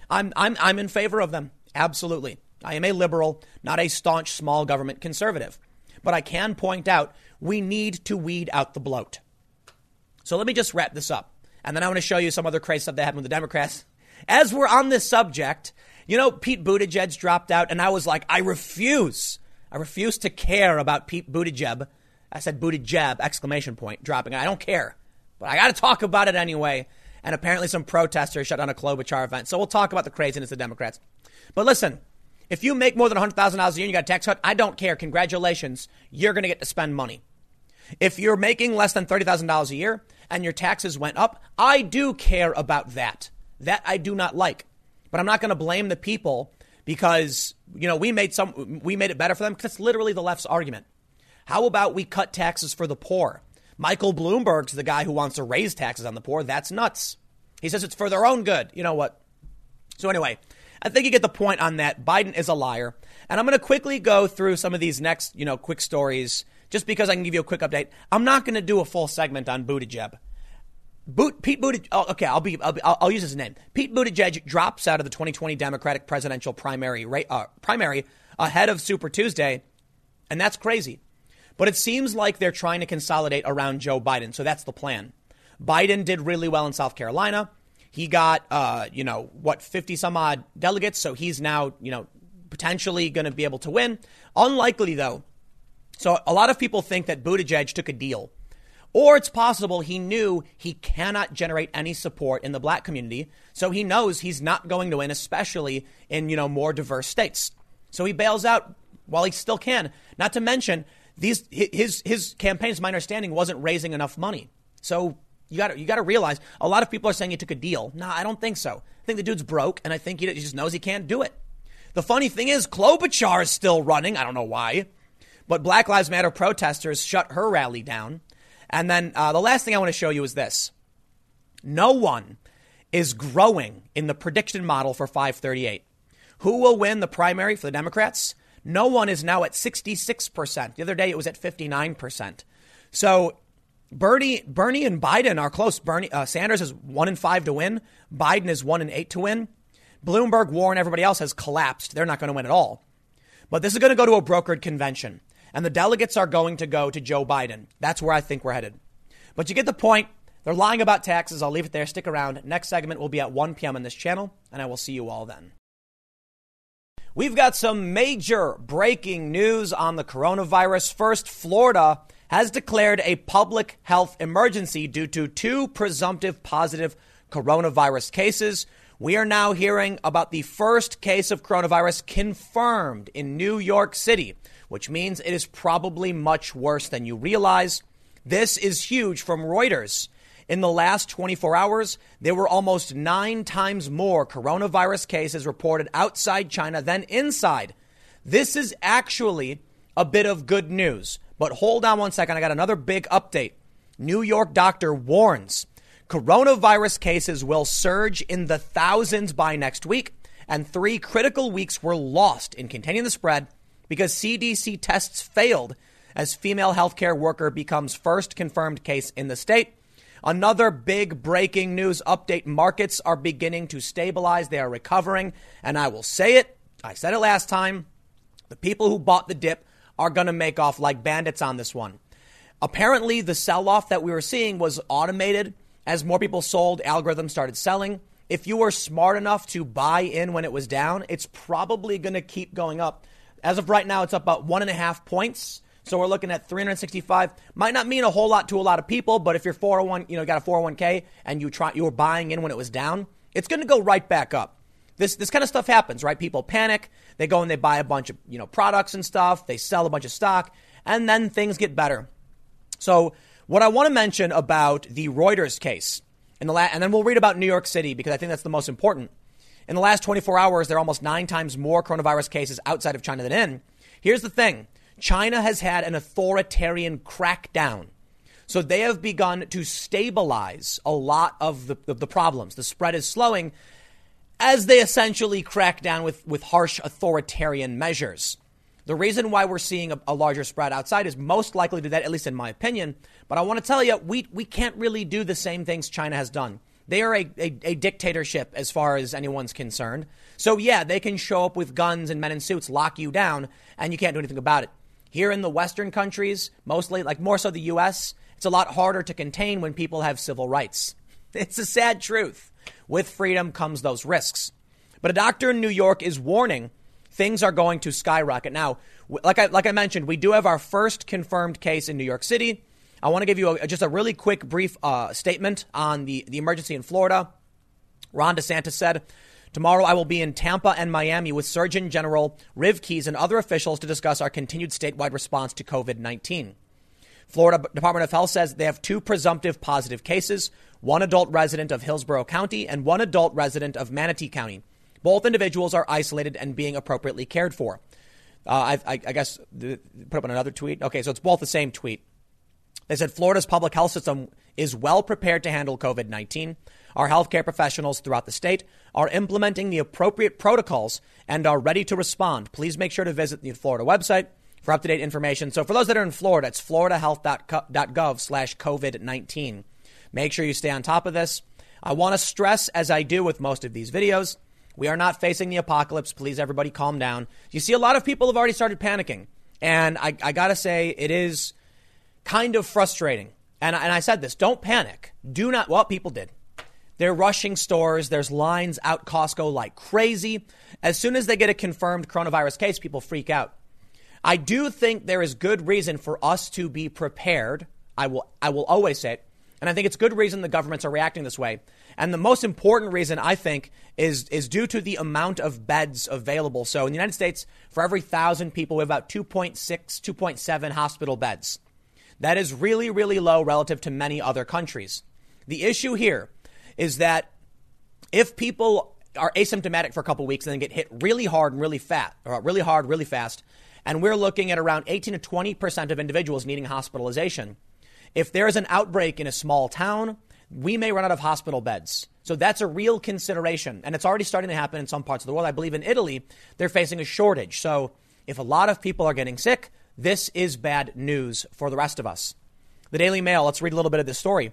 I'm, I'm, I'm in favor of them. Absolutely. I am a liberal, not a staunch small government conservative. But I can point out we need to weed out the bloat. So let me just wrap this up. And then I want to show you some other crazy stuff that happened with the Democrats. As we're on this subject, you know, Pete Buttigieg dropped out, and I was like, I refuse. I refuse to care about Pete Buttigieg. I said Buttigieg, exclamation point, dropping. I don't care. But I got to talk about it anyway. And apparently some protesters shut down a Klobuchar event. So we'll talk about the craziness of Democrats. But listen, if you make more than $100,000 a year and you got a tax cut, I don't care. Congratulations. You're going to get to spend money. If you're making less than $30,000 a year and your taxes went up, I do care about that. That I do not like. But I'm not going to blame the people because, you know, we made some we made it better for them because it's literally the left's argument. How about we cut taxes for the poor? Michael Bloomberg's the guy who wants to raise taxes on the poor. That's nuts. He says it's for their own good. You know what? So anyway, I think you get the point on that. Biden is a liar. And I'm going to quickly go through some of these next, you know, quick stories just because I can give you a quick update. I'm not going to do a full segment on Buttigieg. Boot, Pete Buttigieg. Oh, okay, I'll be. I'll, be, I'll, I'll, use his name. Pete Buttigieg drops out of the 2020 Democratic presidential primary uh, primary ahead of Super Tuesday, and that's crazy. But it seems like they're trying to consolidate around Joe Biden, so that's the plan. Biden did really well in South Carolina. He got, uh, you know, what 50 some odd delegates, so he's now, you know, potentially going to be able to win. Unlikely though. So a lot of people think that Buttigieg took a deal or it's possible he knew he cannot generate any support in the black community, so he knows he's not going to win, especially in, you know, more diverse states. So he bails out while he still can. Not to mention, these his his campaign, my understanding, wasn't raising enough money. So You got you got to realize a lot of people are saying he took a deal. Nah, I don't think so. I think the dude's broke, and I think he, he just knows he can't do it. The funny thing is, Klobuchar is still running. I don't know why, but Black Lives Matter protesters shut her rally down. And then uh, the last thing I want to show you is this: no one is growing in the prediction model for 538. Who will win the primary for the Democrats? No one is now at 66%. The other day it was at 59%. So Bernie, Bernie and Biden are close. Bernie uh, Sanders is one in five to win. Biden is one in eight to win. Bloomberg, Warren, everybody else has collapsed. They're not going to win at all. But this is going to go to a brokered convention, and the delegates are going to go to Joe Biden. That's where I think we're headed. But you get the point. They're lying about taxes. I'll leave it there. Stick around. Next segment will be at 1 p.m. on this channel, and I will see you all then. We've got some major breaking news on the coronavirus. First, Florida has declared a public health emergency due to two presumptive positive coronavirus cases. We are now hearing about the first case of coronavirus confirmed in New York City, which means it is probably much worse than you realize. This is huge from Reuters. In the last 24 hours, there were almost nine times more coronavirus cases reported outside China than inside. This is actually a bit of good news. But hold on one second. I got another big update. New York doctor warns coronavirus cases will surge in the thousands by next week, and three critical weeks were lost in containing the spread because CDC tests failed as female healthcare worker becomes first confirmed case in the state. Another big breaking news update markets are beginning to stabilize, they are recovering, and I will say it, I said it last time. The people who bought the dip are going to make off like bandits on this one. Apparently, the sell off that we were seeing was automated as more people sold, algorithms started selling. If you were smart enough to buy in when it was down, it's probably going to keep going up. As of right now, it's up about one and a half points. So we're looking at 365. Might not mean a whole lot to a lot of people, but if you're 401, you know, got a 401k and you try, you were buying in when it was down, it's going to go right back up. This this kind of stuff happens, right? People panic. They go and they buy a bunch of you know products and stuff. They sell a bunch of stock, and then things get better. So what I want to mention about the Reuters case, in the la- and then we'll read about New York City because I think that's the most important. In the last 24 hours, there are almost nine times more coronavirus cases outside of China than in. Here's the thing China has had an authoritarian crackdown. So they have begun to stabilize a lot of the, of the problems. The spread is slowing as they essentially crack down with, with harsh authoritarian measures. The reason why we're seeing a, a, larger spread outside is most likely to that, at least in my opinion. But I want to tell you, we, we can't really do the same things China has done. They are a, a, a dictatorship as far as anyone's concerned. So, yeah, they can show up with guns and men in suits, lock you down, and you can't do anything about it. Here in the Western countries, mostly, like more so the US, it's a lot harder to contain when people have civil rights. It's a sad truth. With freedom comes those risks. But a doctor in New York is warning things are going to skyrocket. Now, like I, like I mentioned, we do have our first confirmed case in New York City. I want to give you a, just a really quick, brief uh, statement on the, the emergency in Florida. Ron DeSantis said, Tomorrow I will be in Tampa and Miami with Surgeon General Rivkees and other officials to discuss our continued statewide response to COVID 19. Florida Department of Health says they have two presumptive positive cases one adult resident of Hillsborough County and one adult resident of Manatee County. Both individuals are isolated and being appropriately cared for. Uh, I, I, guess the, put up another tweet. Okay, so it's both the same tweet. They said Florida's public health system is well prepared to handle COVID 19. Our healthcare professionals throughout the state are implementing the appropriate protocols and are ready to respond. Please make sure to visit the Florida website for up to date information. So for those that are in Florida, it's floridahealth.gov slash COVID 19. Make sure you stay on top of this. I want to stress, as I do with most of these videos, we are not facing the apocalypse. Please, everybody, calm down. You see, a lot of people have already started panicking. And I, I got to say, it is kind of frustrating. And, and I said this don't panic. Do not, well, people did. They're rushing stores. There's lines out Costco like crazy. As soon as they get a confirmed coronavirus case, people freak out. I do think there is good reason for us to be prepared. I will, I will always say it. And I think it's good reason the governments are reacting this way. And the most important reason I think is is due to the amount of beds available. So in the United States, for every thousand people, we have about 2.6, 2.7 hospital beds. That is really, really low relative to many other countries. The issue here is that if people are asymptomatic for a couple weeks and then get hit really hard and really fat, or really hard, really fast, and we're looking at around 18 to 20 percent of individuals needing hospitalization. If there is an outbreak in a small town, we may run out of hospital beds. So that's a real consideration. And it's already starting to happen in some parts of the world. I believe in Italy, they're facing a shortage. So if a lot of people are getting sick, this is bad news for the rest of us. The Daily Mail, let's read a little bit of this story.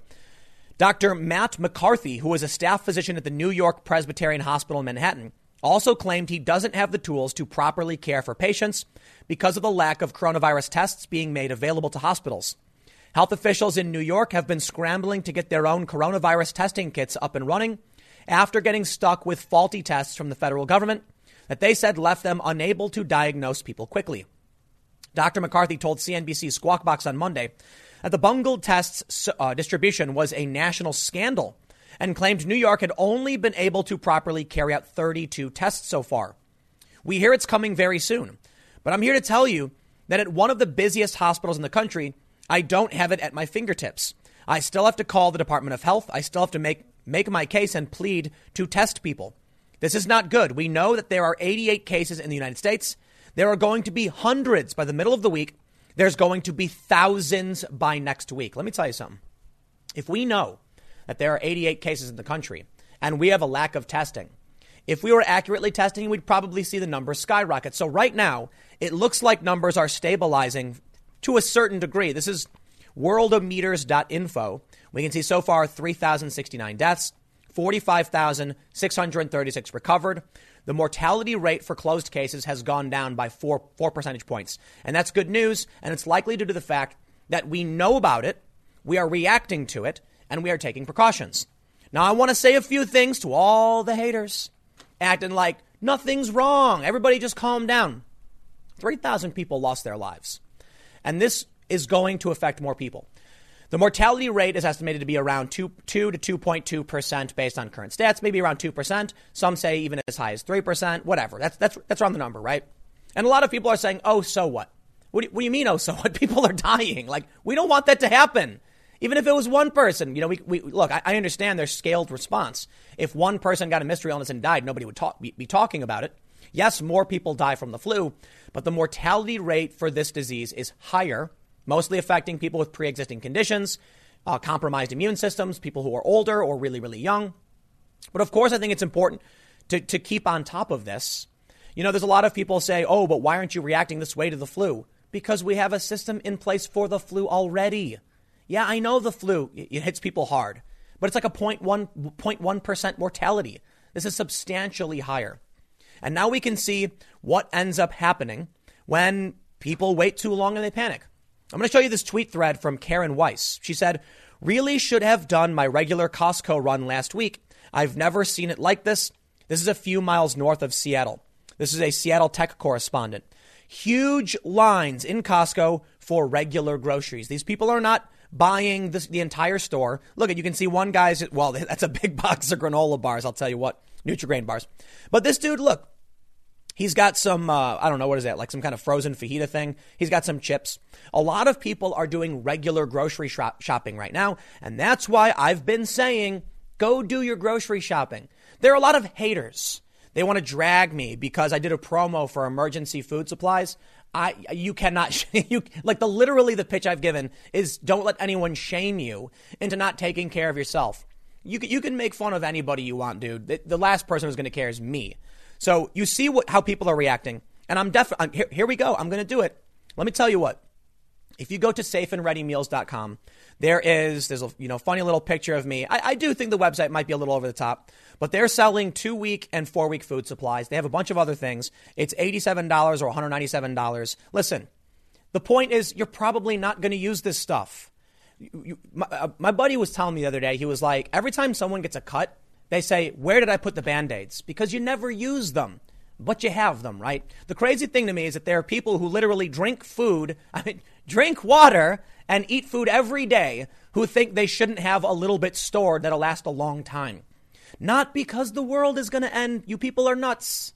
Dr. Matt McCarthy, who is a staff physician at the New York Presbyterian Hospital in Manhattan, also claimed he doesn't have the tools to properly care for patients because of the lack of coronavirus tests being made available to hospitals. Health officials in New York have been scrambling to get their own coronavirus testing kits up and running after getting stuck with faulty tests from the federal government that they said left them unable to diagnose people quickly. Dr. McCarthy told CNBC Squawk Box on Monday that the bungled tests uh, distribution was a national scandal and claimed New York had only been able to properly carry out 32 tests so far. We hear it's coming very soon, but I'm here to tell you that at one of the busiest hospitals in the country, I don't have it at my fingertips. I still have to call the Department of Health. I still have to make, make my case and plead to test people. This is not good. We know that there are 88 cases in the United States. There are going to be hundreds by the middle of the week. There's going to be thousands by next week. Let me tell you something. If we know that there are 88 cases in the country and we have a lack of testing, if we were accurately testing, we'd probably see the numbers skyrocket. So right now, it looks like numbers are stabilizing to a certain degree. This is worldometers.info. We can see so far 3,069 deaths, 45,636 recovered. The mortality rate for closed cases has gone down by four, four percentage points. And that's good news. And it's likely due to the fact that we know about it, we are reacting to it, and we are taking precautions. Now, I want to say a few things to all the haters acting like nothing's wrong. Everybody just calm down. 3,000 people lost their lives. And this is going to affect more people. The mortality rate is estimated to be around 2, 2 to 2.2% based on current stats, maybe around 2%. Some say even as high as 3%, whatever. That's, that's, that's around the number, right? And a lot of people are saying, oh, so what? What do, you, what do you mean, oh, so what? People are dying. Like, we don't want that to happen. Even if it was one person, you know, we, we look, I, I understand there's scaled response. If one person got a mystery illness and died, nobody would talk, be, be talking about it. Yes, more people die from the flu, but the mortality rate for this disease is higher mostly affecting people with pre existing conditions, uh, compromised immune systems, people who are older or really, really young. But of course, I think it's important to, to keep on top of this. You know, there's a lot of people say, oh, but why aren't you reacting this way to the flu? Because we have a system in place for the flu already. Yeah, I know the flu, it hits people hard, but it's like a 0.1, 0.1% mortality. This is substantially higher. And now we can see what ends up happening when people wait too long and they panic. I'm going to show you this tweet thread from Karen Weise. She said, Really should have done my regular Costco run last week. I've never seen it like this. This is a few miles north of Seattle. This is a Seattle tech correspondent. Huge lines in Costco for regular groceries. These people are not buying this, the entire store. Look at you can see one guy's well, that's a big box of granola bars. I'll tell you what, Nutrigrain bars. But this dude, look, He's got some, uh, I don't know, what is that, like some kind of frozen fajita thing. He's got some chips. A lot of people are doing regular grocery shop- shopping right now. And that's why I've been saying go do your grocery shopping. There are a lot of haters. They want to drag me because I did a promo for emergency food supplies. I, you cannot, you, like the literally the pitch I've given is don't let anyone shame you into not taking care of yourself. You can, you can make fun of anybody you want, dude. The, the last person who's going to care is me. So you see what, how people are reacting. And I'm definitely, here, here we go. I'm going to do it. Let me tell you what. If you go to safeandreadymeals.com, there is, there's a, you know, funny little picture of me. I, I do think the website might be a little over the top, but they're selling two week and four week food supplies. They have a bunch of other things. It's $87 or $197. Listen, the point is you're probably not going to use this stuff. You, you, my, uh, my buddy was telling me the other day, he was like, every time someone gets a cut, they say, Where did I put the band aids? Because you never use them, but you have them, right? The crazy thing to me is that there are people who literally drink food, I mean, drink water and eat food every day who think they shouldn't have a little bit stored that'll last a long time. Not because the world is going to end. You people are nuts.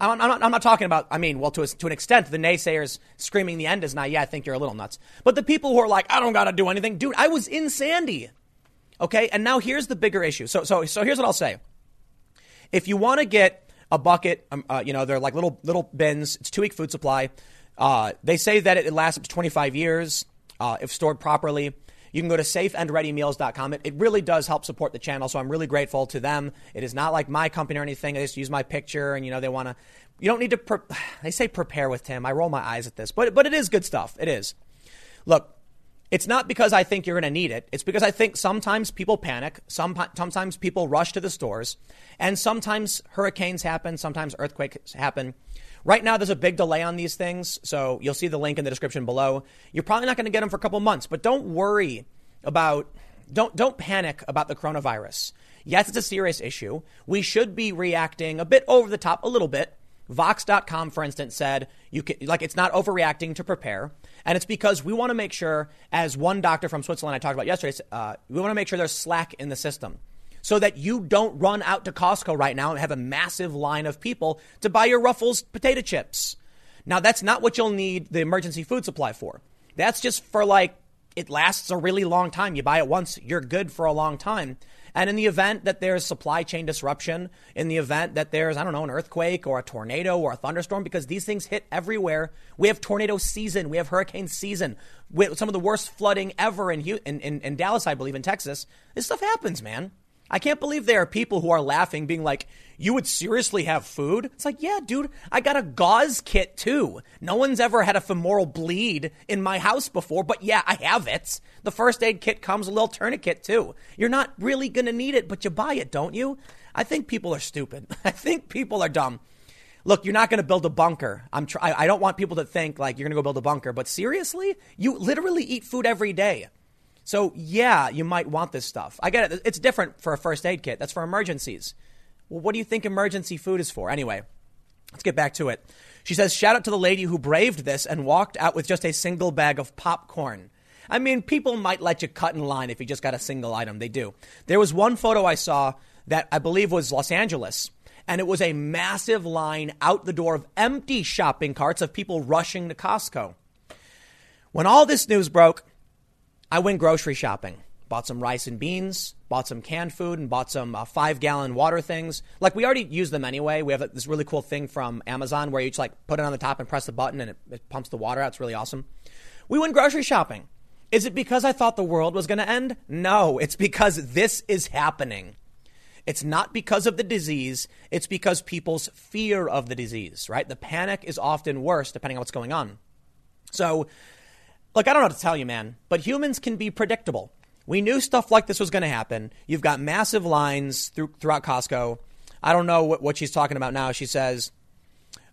I'm not, I'm not, talking about, I mean, well, to, a, to an extent, the naysayers screaming the end is not, yeah, I think you're a little nuts. But the people who are like, I don't got to do anything. Dude, I was in Sandy. Okay. And now here's the bigger issue. So, so, so here's what I'll say. If you want to get a bucket, um, uh, you know, they're like little, little bins. It's two week food supply. Uh, they say that it lasts up to 25 years uh, if stored properly. You can go to safeandreadymeals.com. It, it really does help support the channel, so I'm really grateful to them. It is not like my company or anything. They just use my picture, and you know they want to. You don't need to. Pre- they say prepare with Tim. I roll my eyes at this, but but it is good stuff. It is. Look, it's not because I think you're going to need it. It's because I think sometimes people panic. Some, sometimes people rush to the stores. And sometimes hurricanes happen. Sometimes earthquakes happen. Right now, there's a big delay on these things. So you'll see the link in the description below. You're probably not going to get them for a couple months, but don't worry about, don't, don't panic about the coronavirus. Yes, it's a serious issue. We should be reacting a bit over the top, a little bit. Vox.com, for instance, said you can, like it's not overreacting to prepare. And it's because we want to make sure, as one doctor from Switzerland I talked about yesterday, uh, we want to make sure there's slack in the system so that you don't run out to Costco right now and have a massive line of people to buy your Ruffles potato chips. Now, that's not what you'll need the emergency food supply for. That's just for like, it lasts a really long time. You buy it once, you're good for a long time. And in the event that there's supply chain disruption, in the event that there's, I don't know, an earthquake or a tornado or a thunderstorm, because these things hit everywhere. We have tornado season. We have hurricane season. With some of the worst flooding ever in, in, in, in Dallas, I believe, in Texas. This stuff happens, man. I can't believe there are people who are laughing, being like, you would seriously have food? It's like, yeah, dude, I got a gauze kit too. No one's ever had a femoral bleed in my house before, but yeah, I have it. The first aid kit comes a little tourniquet too. You're not really going to need it, but you buy it, don't you? I think people are stupid. I think people are dumb. Look, you're not going to build a bunker. I'm try- I don't want people to think like you're going to go build a bunker, but seriously? You literally eat food every day. So, yeah, you might want this stuff. I get it. It's different for a first aid kit. That's for emergencies. Well, what do you think emergency food is for? Anyway, let's get back to it. She says, shout out to the lady who braved this and walked out with just a single bag of popcorn. I mean, people might let you cut in line if you just got a single item. They do. There was one photo I saw that I believe was Los Angeles, and it was a massive line out the door of empty shopping carts of people rushing to Costco. When all this news broke, I went grocery shopping, bought some rice and beans, bought some canned food, and bought some uh, five gallon water things. Like we already use them anyway. We have this really cool thing from Amazon where you just like put it on the top and press the button and it, it pumps the water out. It's really awesome. We went grocery shopping. Is it because I thought the world was going to end? No, it's because this is happening. It's not because of the disease, it's because people's fear of the disease, right? The panic is often worse depending on what's going on. So Look, I don't know to tell you, man, but humans can be predictable. We knew stuff like this was going to happen. You've got massive lines through, throughout Costco. I don't know what, what she's talking about now. She says,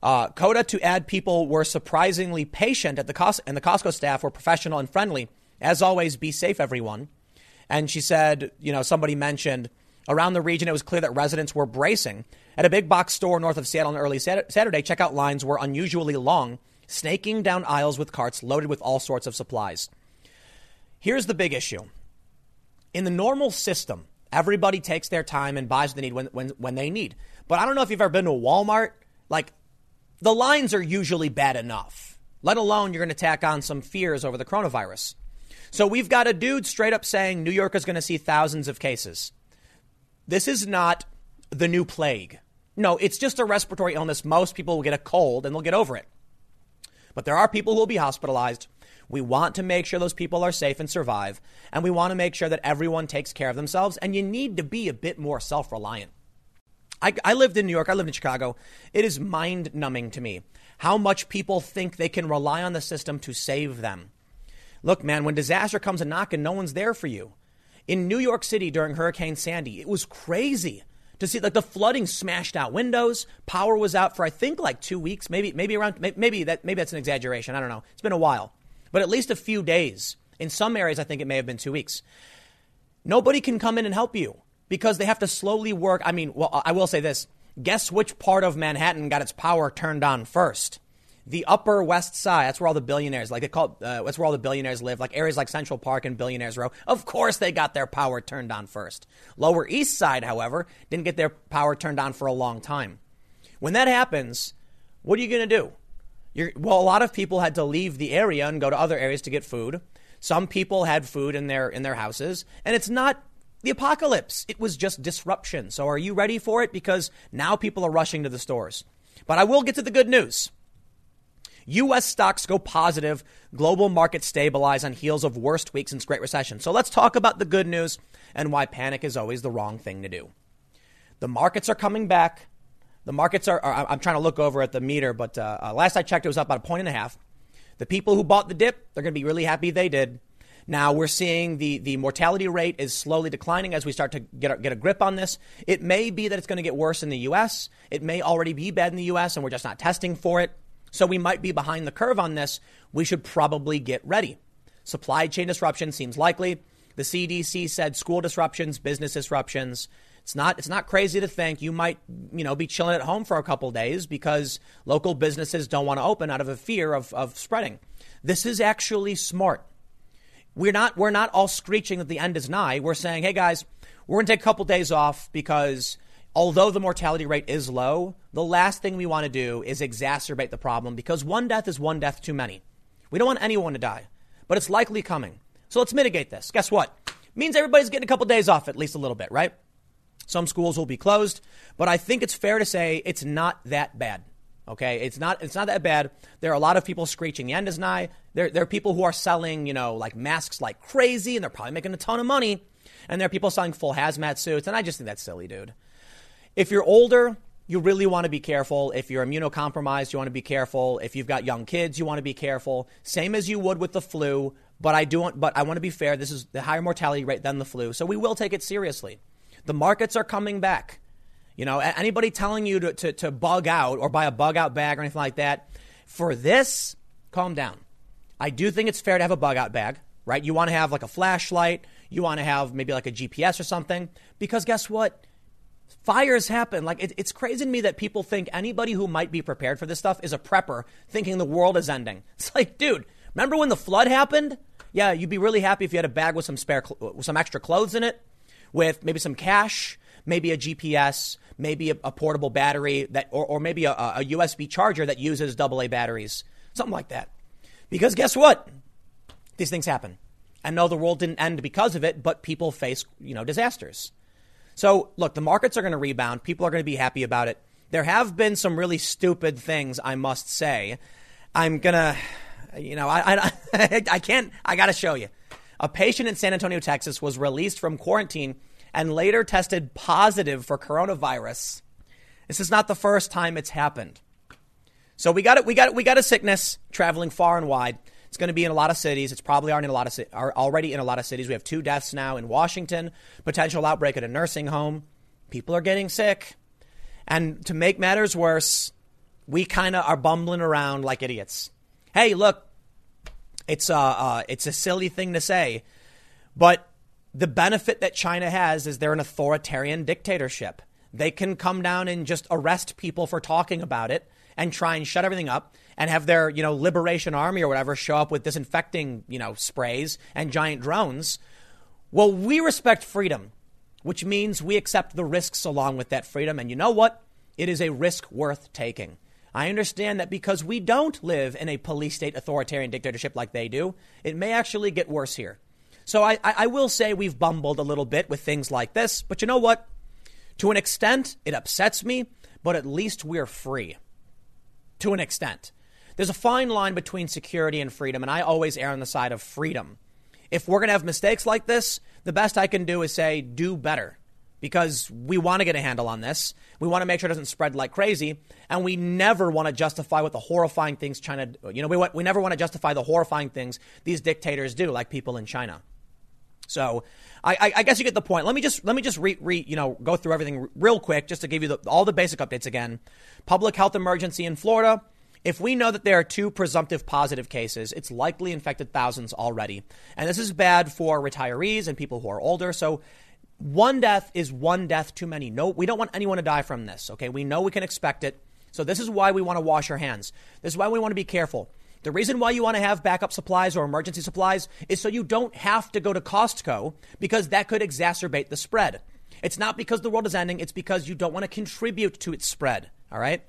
uh, Coda to add people were surprisingly patient at the cost, and the Costco staff were professional and friendly. As always, be safe, everyone. And she said, you know, somebody mentioned around the region, it was clear that residents were bracing. At a big box store north of Seattle on early Saturday, checkout lines were unusually long snaking down aisles with carts loaded with all sorts of supplies. Here's the big issue. In the normal system, everybody takes their time and buys what they need when, when, when they need. But I don't know if you've ever been to a Walmart. Like, the lines are usually bad enough, let alone you're going to tack on some fears over the coronavirus. So we've got a dude straight up saying New York is going to see thousands of cases. This is not the new plague. No, it's just a respiratory illness. Most people will get a cold and they'll get over it. But there are people who will be hospitalized. We want to make sure those people are safe and survive. And we want to make sure that everyone takes care of themselves. And you need to be a bit more self reliant. I, I, lived in New York, I lived in Chicago. It is mind numbing to me how much people think they can rely on the system to save them. Look, man, when disaster comes a knocking, no one's there for you. In New York City during Hurricane Sandy, it was crazy to see like the flooding smashed out windows. Power was out for I think like two weeks, maybe maybe around maybe that maybe that's an exaggeration. I don't know. It's been a while, but at least a few days. In some areas, I think it may have been two weeks. Nobody can come in and help you because they have to slowly work. I mean, well, I will say this: guess which part of Manhattan got its power turned on first? The Upper West Side. That's where all the billionaires, like they call, uh, that's where all the billionaires live. Like areas like Central Park and Billionaires Row. Of course, they got their power turned on first. Lower East Side, however, didn't get their power turned on for a long time. When that happens, what are you going to do? You're, well, a lot of people had to leave the area and go to other areas to get food. Some people had food in their in their houses, and it's not the apocalypse. It was just disruption. So are you ready for it? Because now people are rushing to the stores. But I will get to the good news. U.S. stocks go positive. Global markets stabilize on heels of worst week since Great Recession. So let's talk about the good news and why panic is always the wrong thing to do. The markets are coming back. The markets are, are I'm trying to look over at the meter, but uh, uh, last I checked, it was up about a point and a half. The people who bought the dip, they're going to be really happy they did. Now we're seeing the, the mortality rate is slowly declining as we start to get get a grip on this. It may be that it's going to get worse in the U.S. It may already be bad in the U.S. and we're just not testing for it. So we might be behind the curve on this. We should probably get ready. Supply chain disruption seems likely. The CDC said school disruptions, business disruptions. It's not it's not crazy to think you might, you know, be chilling at home for a couple days because local businesses don't want to open out of a fear of, of spreading. This is actually smart. We're not we're not all screeching that the end is nigh. We're saying, hey guys, we're gonna take a couple days off because although the mortality rate is low, the last thing we want to do is exacerbate the problem because one death is one death too many. We don't want anyone to die, but it's likely coming. So let's mitigate this. Guess what? means everybody's getting a couple days off at least a little bit, right? Some schools will be closed, but I think it's fair to say it's not that bad. Okay, it's not it's not that bad. There are a lot of people screeching the end is nigh. There, there are people who are selling, you know, like masks like crazy, and they're probably making a ton of money. And there are people selling full hazmat suits, and I just think that's silly, dude. If you're older, you really want to be careful. If you're immunocompromised, you want to be careful. If you've got young kids, you want to be careful. Same as you would with the flu. But I do want, but I want to be fair. This is the higher mortality rate than the flu, so we will take it seriously. The markets are coming back. You know, anybody telling you to, to, to bug out or buy a bug out bag or anything like that, for this, calm down. I do think it's fair to have a bug out bag, right? You want to have like a flashlight, you want to have maybe like a GPS or something, because guess what? Fires happen. Like it, it's crazy to me that people think anybody who might be prepared for this stuff is a prepper, thinking the world is ending. It's like, dude, remember when the flood happened? Yeah, you'd be really happy if you had a bag with some spare, with some extra clothes in it, with maybe some cash, maybe a GPS, maybe a, a portable battery that, or, or maybe a, a USB charger that uses AA batteries, something like that. Because guess what? These things happen. And no, the world didn't end because of it, but people face, you know, disasters. So look, the markets are going to rebound. People are going to be happy about it. There have been some really stupid things, I must say. I'm gonna, you know, I, I, I can't, I got to show you. A patient in San Antonio, Texas was released from quarantine and later tested positive for coronavirus. This is not the first time it's happened. So we got it. We got it. We got a sickness traveling far and wide. It's going to be in a lot of cities. It's probably already in a lot of are already in a lot of cities. We have two deaths now in Washington. Potential outbreak at a nursing home. People are getting sick, and to make matters worse, we kind of are bumbling around like idiots. Hey, look, it's a uh, it's a silly thing to say, but the benefit that China has is they're an authoritarian dictatorship. They can come down and just arrest people for talking about it and try and shut everything up and have their, you know, liberation army or whatever show up with disinfecting, you know, sprays and giant drones. Well, we respect freedom, which means we accept the risks along with that freedom. And you know what? It is a risk worth taking. I understand that because we don't live in a police state authoritarian dictatorship like they do, it may actually get worse here. So I, I will say we've bumbled a little bit with things like this, but you know what? To an extent, it upsets me, but at least we're free. To an extent. There's a fine line between security and freedom, and I always err on the side of freedom. If we're going to have mistakes like this, the best I can do is say, do better. Because we want to get a handle on this. We want to make sure it doesn't spread like crazy. And we never want to justify what the horrifying things China, you know, we, we never want to justify the horrifying things these dictators do, like people in China. So I, I, guess you get the point. Let me just let me just re, re you know go through everything real quick just to give you the, all the basic updates again. Public health emergency in Florida. If we know that there are two presumptive positive cases, it's likely infected thousands already. And this is bad for retirees and people who are older. So one death is one death too many. No, we don't want anyone to die from this. Okay, we know we can expect it. So this is why we want to wash our hands. This is why we want to be careful. The reason why you want to have backup supplies or emergency supplies is so you don't have to go to Costco because that could exacerbate the spread. It's not because the world is ending, it's because you don't want to contribute to its spread. All right?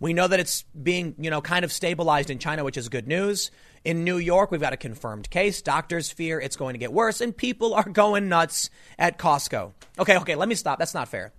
We know that it's being, you know, kind of stabilized in China, which is good news. In New York, we've got a confirmed case. Doctors fear it's going to get worse, and people are going nuts at Costco. Okay, okay, let me stop. That's not fair.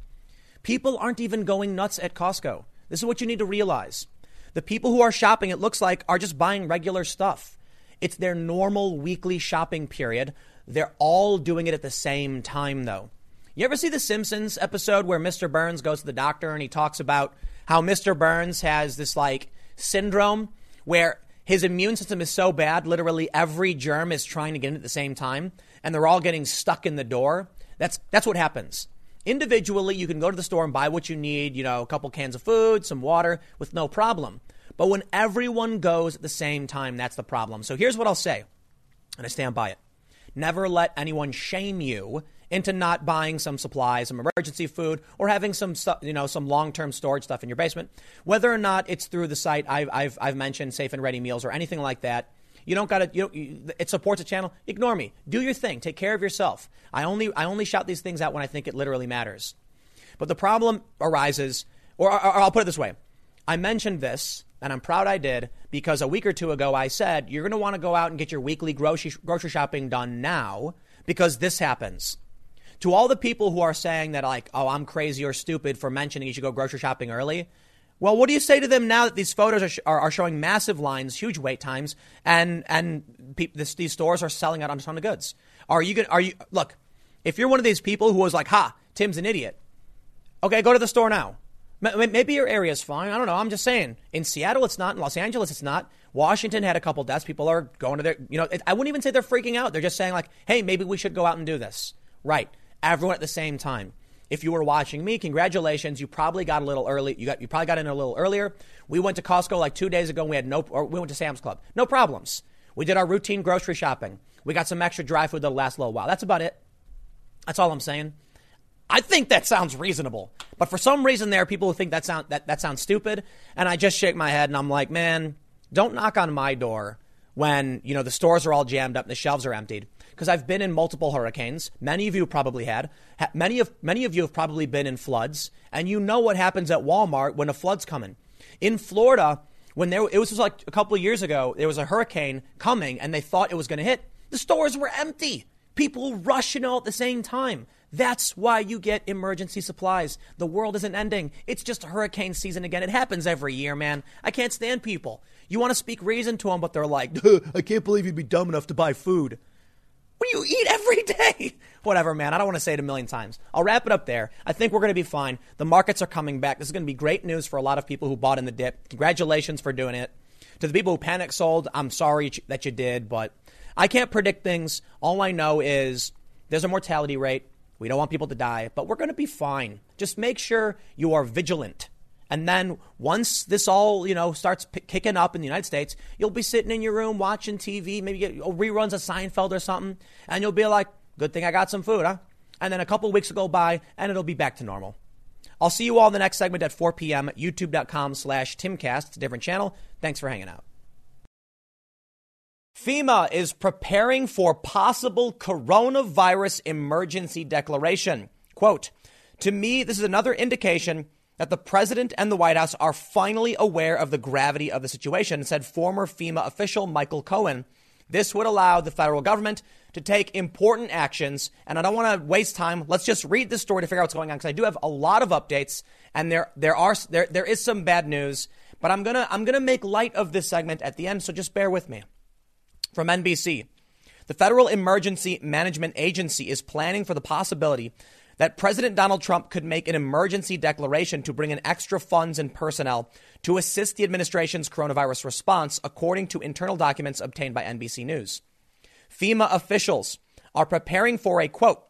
People aren't even going nuts at Costco. This is what you need to realize. The people who are shopping, it looks like, are just buying regular stuff. It's their normal weekly shopping period. They're all doing it at the same time, though. You ever see the Simpsons episode where Mr. Burns goes to the doctor and he talks about how Mr. Burns has this like syndrome where his immune system is so bad, literally every germ is trying to get in at the same time, and they're all getting stuck in the door. That's that's what happens. Individually, you can go to the store and buy what you need, you know, a couple cans of food, some water, with no problem. But when everyone goes at the same time, that's the problem. So here's what I'll say, and I stand by it. Never let anyone shame you into not buying some supplies, some emergency food, or having some you know, some long-term storage stuff in your basement. Whether or not it's through the site I've, I've, I've mentioned, Safe and Ready Meals, or anything like that. You don't got to. You, you, it supports a channel. Ignore me. Do your thing. Take care of yourself. I only I only shout these things out when I think it literally matters. But the problem arises, or, or, or I'll put it this way: I mentioned this, and I'm proud I did because a week or two ago I said you're going to want to go out and get your weekly grocery grocery shopping done now because this happens to all the people who are saying that, like, oh, I'm crazy or stupid for mentioning you should go grocery shopping early. Well, what do you say to them now that these photos are, sh- are, are, showing massive lines, huge wait times, and and pe- this, these stores are selling out on a ton of goods? Are you gonna? Are you look? If you're one of these people who was like, "Ha, Tim's an idiot," okay, go to the store now. Maybe your area is fine. I don't know. I'm just saying. In Seattle, it's not. In Los Angeles, it's not. Washington had a couple deaths. People are going to their, you know, I wouldn't even say they're freaking out. They're just saying, like, hey, maybe we should go out and do this. Right everyone at the same time. If you were watching me, congratulations. You probably got a little early. You got you probably got in a little earlier. We went to Costco like two days ago. And we had no, or we went to Sam's Club. No problems. We did our routine grocery shopping. We got some extra dry food that'll last a little while. That's about it. That's all I'm saying. I think that sounds reasonable. But for some reason, there are people who think that sound that, that sounds stupid. And I just shake my head and I'm like, man, don't knock on my door when you know the stores are all jammed up and the shelves are emptied because I've been in multiple hurricanes. Many of you probably had. Many of many of you have probably been in floods, and you know what happens at Walmart when a flood's coming. In Florida, when there it was just like a couple of years ago, there was a hurricane coming, and they thought it was going to hit. The stores were empty. People rushing all at the same time. That's why you get emergency supplies. The world isn't ending. It's just hurricane season again. It happens every year, man. I can't stand people. You want to speak reason to them, but they're like, I can't believe you'd be dumb enough to buy food. What do you eat every day? Whatever, man. I don't want to say it a million times. I'll wrap it up there. I think we're going to be fine. The markets are coming back. This is going to be great news for a lot of people who bought in the dip. Congratulations for doing it. To the people who panic sold, I'm sorry that you did, but I can't predict things. All I know is there's a mortality rate. We don't want people to die, but we're going to be fine. Just make sure you are vigilant. And then once this all, you know, starts p- kicking up in the United States, you'll be sitting in your room watching TV, maybe get oh, reruns of Seinfeld or something, and you'll be like, good thing I got some food, huh? And then a couple weeks will go by and it'll be back to normal. I'll see you all in the next segment at 4 p.m. youtube.com slash timcast. It's a different channel. Thanks for hanging out. FEMA is preparing for possible coronavirus emergency declaration. Quote, to me, this is another indication that the president and the White House are finally aware of the gravity of the situation, said former FEMA official Michael Coen. This would allow the federal government to take important actions. And I don't want to waste time. Let's just read this story to figure out what's going on because I do have a lot of updates and there there are there there is some bad news. But I'm gonna I'm gonna make light of this segment at the end, so just bear with me. From NBC. The Federal Emergency Management Agency is planning for the possibility that President Donald Trump could make an emergency declaration to bring in extra funds and personnel to assist the administration's coronavirus response, according to internal documents obtained by NBC News. FEMA officials are preparing for a quote,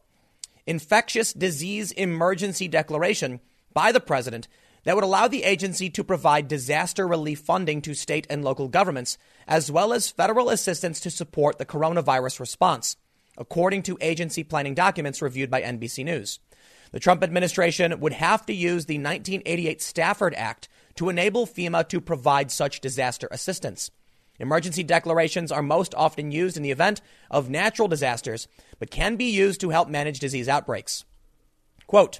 infectious disease emergency declaration by the president that would allow the agency to provide disaster relief funding to state and local governments, as well as federal assistance to support the coronavirus response according to agency planning documents reviewed by NBC News. The Trump administration would have to use the 1988 Stafford Act to enable FEMA to provide such disaster assistance. Emergency declarations are most often used in the event of natural disasters, but can be used to help manage disease outbreaks. Quote,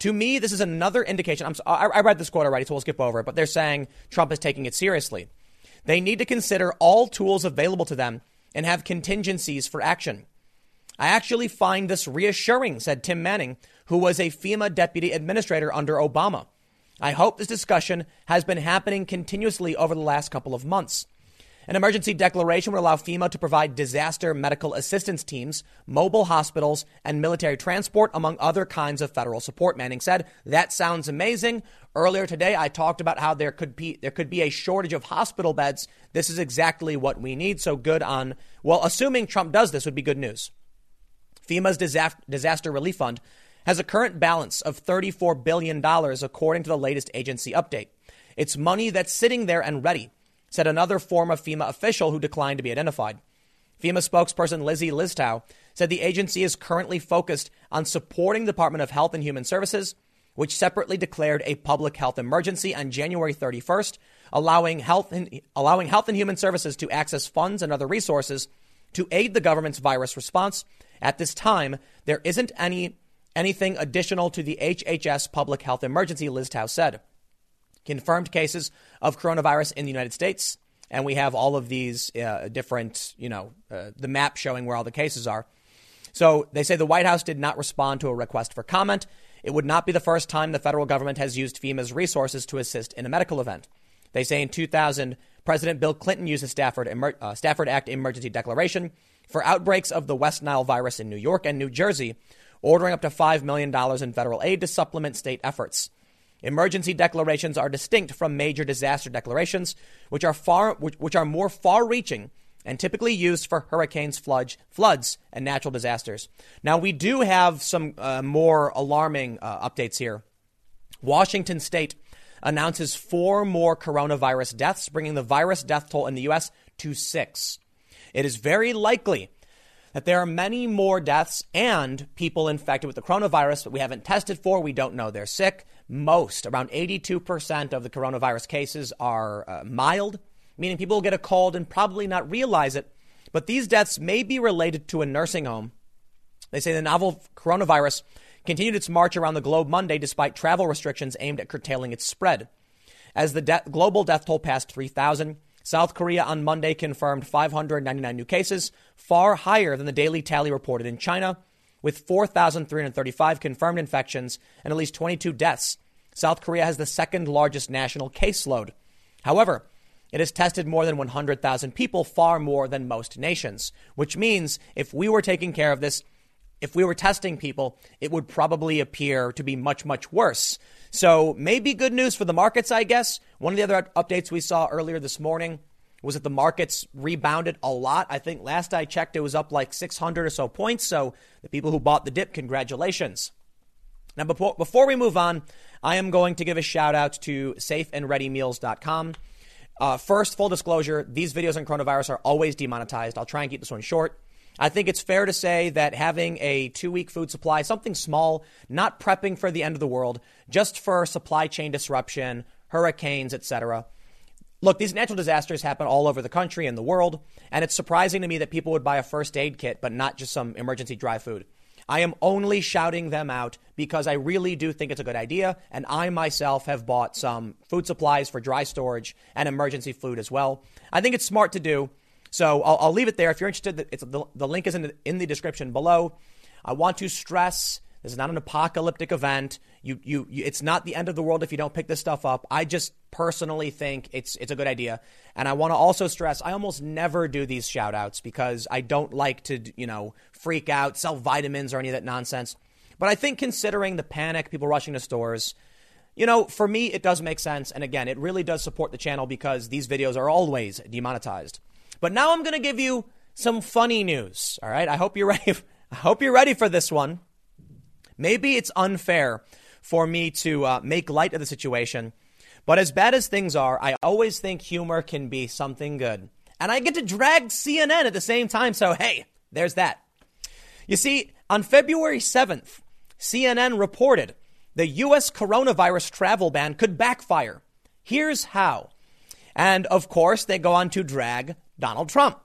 To me, this is another indication. I'm, I, I read this quote already, so we'll skip over it, but they're saying Trump is taking it seriously. They need to consider all tools available to them and have contingencies for action. I actually find this reassuring, said Tim Manning, who was a FEMA deputy administrator under Obama. I hope this discussion has been happening continuously over the last couple of months. An emergency declaration would allow FEMA to provide disaster medical assistance teams, mobile hospitals, and military transport, among other kinds of federal support. Manning said, That sounds amazing. Earlier today, I talked about how there could be there could be a shortage of hospital beds. This is exactly what we need. So good on well, assuming Trump does this would be good news. FEMA's disaster relief fund has a current balance of $34 billion, according to the latest agency update. It's money that's sitting there and ready said another former FEMA official who declined to be identified. FEMA spokesperson Lizzie Litzow said the agency is currently focused on supporting the Department of Health and Human Services, which separately declared a public health emergency on January 31st, allowing health and, allowing health and human services to access funds and other resources to aid the government's virus response. At this time, there isn't any anything additional to the HHS public health emergency, Litzow said confirmed cases of coronavirus in the United States. And we have all of these uh, different, you know, uh, the map showing where all the cases are. So they say the White House did not respond to a request for comment. It would not be the first time the federal government has used FEMA's resources to assist in a medical event. They say in 2000, President Bill Clinton used the Stafford, uh, Stafford Act emergency declaration for outbreaks of the West Nile virus in New York and New Jersey, ordering up to $5 million in federal aid to supplement state efforts. Emergency declarations are distinct from major disaster declarations, which are far which, which are more far-reaching and typically used for hurricanes, floods, floods, and natural disasters. Now we do have some uh, more alarming uh, updates here. Washington State announces four more coronavirus deaths, bringing the virus death toll in the U.S. to six. It is very likely that there are many more deaths and people infected with the coronavirus that we haven't tested for. We don't know they're sick. Most, around 82% of the coronavirus cases are uh, mild, meaning people will get a cold and probably not realize it. But these deaths may be related to a nursing home. They say the novel coronavirus continued its march around the globe Monday despite travel restrictions aimed at curtailing its spread. As the de- global death toll passed 3,000, South Korea on Monday confirmed 599 new cases, far higher than the daily tally reported in China, with 4,335 confirmed infections and at least 22 deaths. South Korea has the second largest national caseload. However, it has tested more than 100,000 people, far more than most nations, which means if we were taking care of this, if we were testing people, it would probably appear to be much, much worse. So maybe good news for the markets, I guess. One of the other updates we saw earlier this morning was that the markets rebounded a lot. I think last I checked, it was up like 600 or so points. So the people who bought the dip, congratulations. Now, before, before we move on, I am going to give a shout out to safeandreadymeals.com. Uh, first, full disclosure, these videos on coronavirus are always demonetized. I'll try and keep this one short. I think it's fair to say that having a two week food supply, something small, not prepping for the end of the world, just for supply chain disruption, hurricanes, etc. Look, these natural disasters happen all over the country and the world, and it's surprising to me that people would buy a first aid kit, but not just some emergency dry food. I am only shouting them out because I really do think it's a good idea, and I myself have bought some food supplies for dry storage and emergency food as well. I think it's smart to do. So I'll, I'll leave it there. If you're interested, the, the, link is in the, in the description below. I want to stress this is not an apocalyptic event. You, you, you, it's not the end of the world if you don't pick this stuff up. I just personally think it's it's a good idea, and I want to also stress I almost never do these shout outs because I don't like to you know freak out, sell vitamins or any of that nonsense. But I think considering the panic, people rushing to stores, you know, for me it does make sense, and again, it really does support the channel because these videos are always demonetized. But now I'm going to give you some funny news. All right. I hope you're ready. I hope you're ready for this one. Maybe it's unfair for me to uh, make light of the situation, but as bad as things are, I always think humor can be something good. And I get to drag CNN at the same time, so hey, there's that. You see, on February 7th, CNN reported the U.S. coronavirus travel ban could backfire. Here's how. And of course, they go on to drag Donald Trump.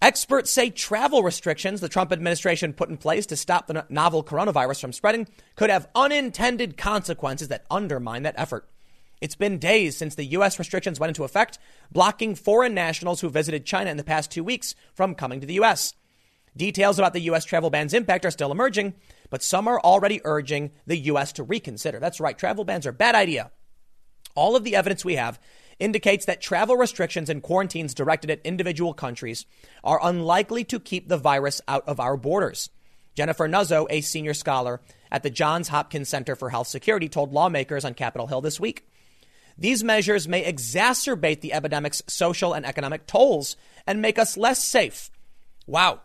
Experts say travel restrictions the Trump administration put in place to stop the novel coronavirus from spreading could have unintended consequences that undermine that effort. It's been days since the U.S. restrictions went into effect, blocking foreign nationals who visited China in the past two weeks from coming to the U.S. Details about the U.S. travel ban's impact are still emerging, but some are already urging the U.S. to reconsider. That's right, travel bans are a bad idea. All of the evidence we have indicates that travel restrictions and quarantines directed at individual countries are unlikely to keep the virus out of our borders. Jennifer Nuzzo, a senior scholar at the Johns Hopkins Center for Health Security, told lawmakers on Capitol Hill this week. These measures may exacerbate the epidemic's social and economic tolls and make us less safe. Wow.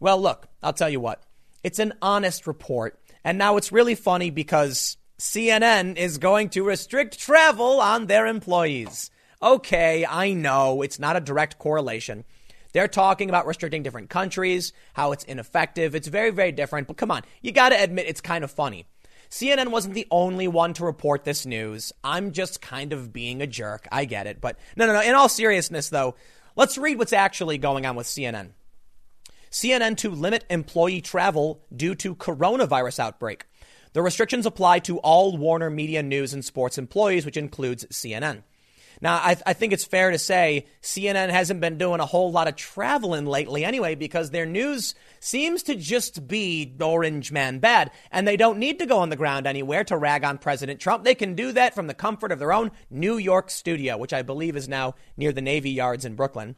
Well, look, I'll tell you what. It's an honest report. And now it's really funny because CNN is going to restrict travel on their employees. Okay, I know it's not a direct correlation. They're talking about restricting different countries, how it's ineffective. It's very, very different. But come on, you got to admit it's kind of funny. CNN wasn't the only one to report this news. I'm just kind of being a jerk. I get it. But no, no, no. In all seriousness, though, let's read what's actually going on with CNN. CNN to limit employee travel due to coronavirus outbreak. The restrictions apply to all Warner Media News and Sports employees, which includes CNN. Now, I, I, think it's fair to say CNN hasn't been doing a whole lot of traveling lately anyway, because their news seems to just be Orange Man bad. And they don't need to go on the ground anywhere to rag on President Trump. They can do that from the comfort of their own New York studio, which I believe is now near the Navy Yards in Brooklyn.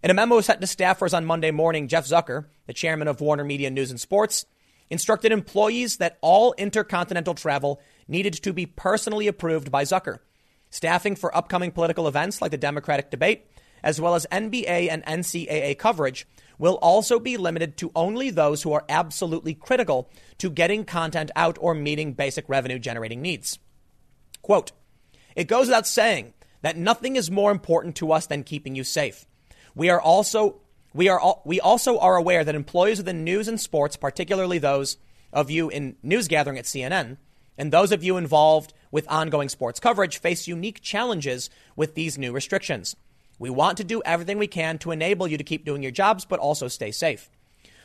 In a memo sent to staffers on Monday morning, Jeff Zucker, the chairman of Warner Media News and Sports, instructed employees that all intercontinental travel needed to be personally approved by Zucker. Staffing for upcoming political events like the Democratic debate, as well as NBA and NCAA coverage, will also be limited to only those who are absolutely critical to getting content out or meeting basic revenue generating needs. Quote, it goes without saying that nothing is more important to us than keeping you safe. We are also we are all, we also are aware that employees within news and sports, particularly those of you in news gathering at CNN, and those of you involved with ongoing sports coverage face unique challenges with these new restrictions. We want to do everything we can to enable you to keep doing your jobs, but also stay safe.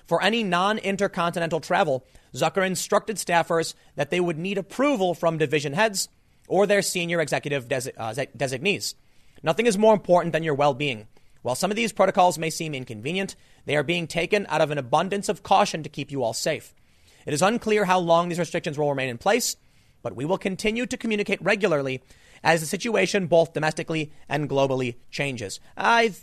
For any non intercontinental travel, Zucker instructed staffers that they would need approval from division heads or their senior executive uh, designees. Nothing is more important than your well being. While some of these protocols may seem inconvenient, they are being taken out of an abundance of caution to keep you all safe. It is unclear how long these restrictions will remain in place, but we will continue to communicate regularly as the situation both domestically and globally changes. I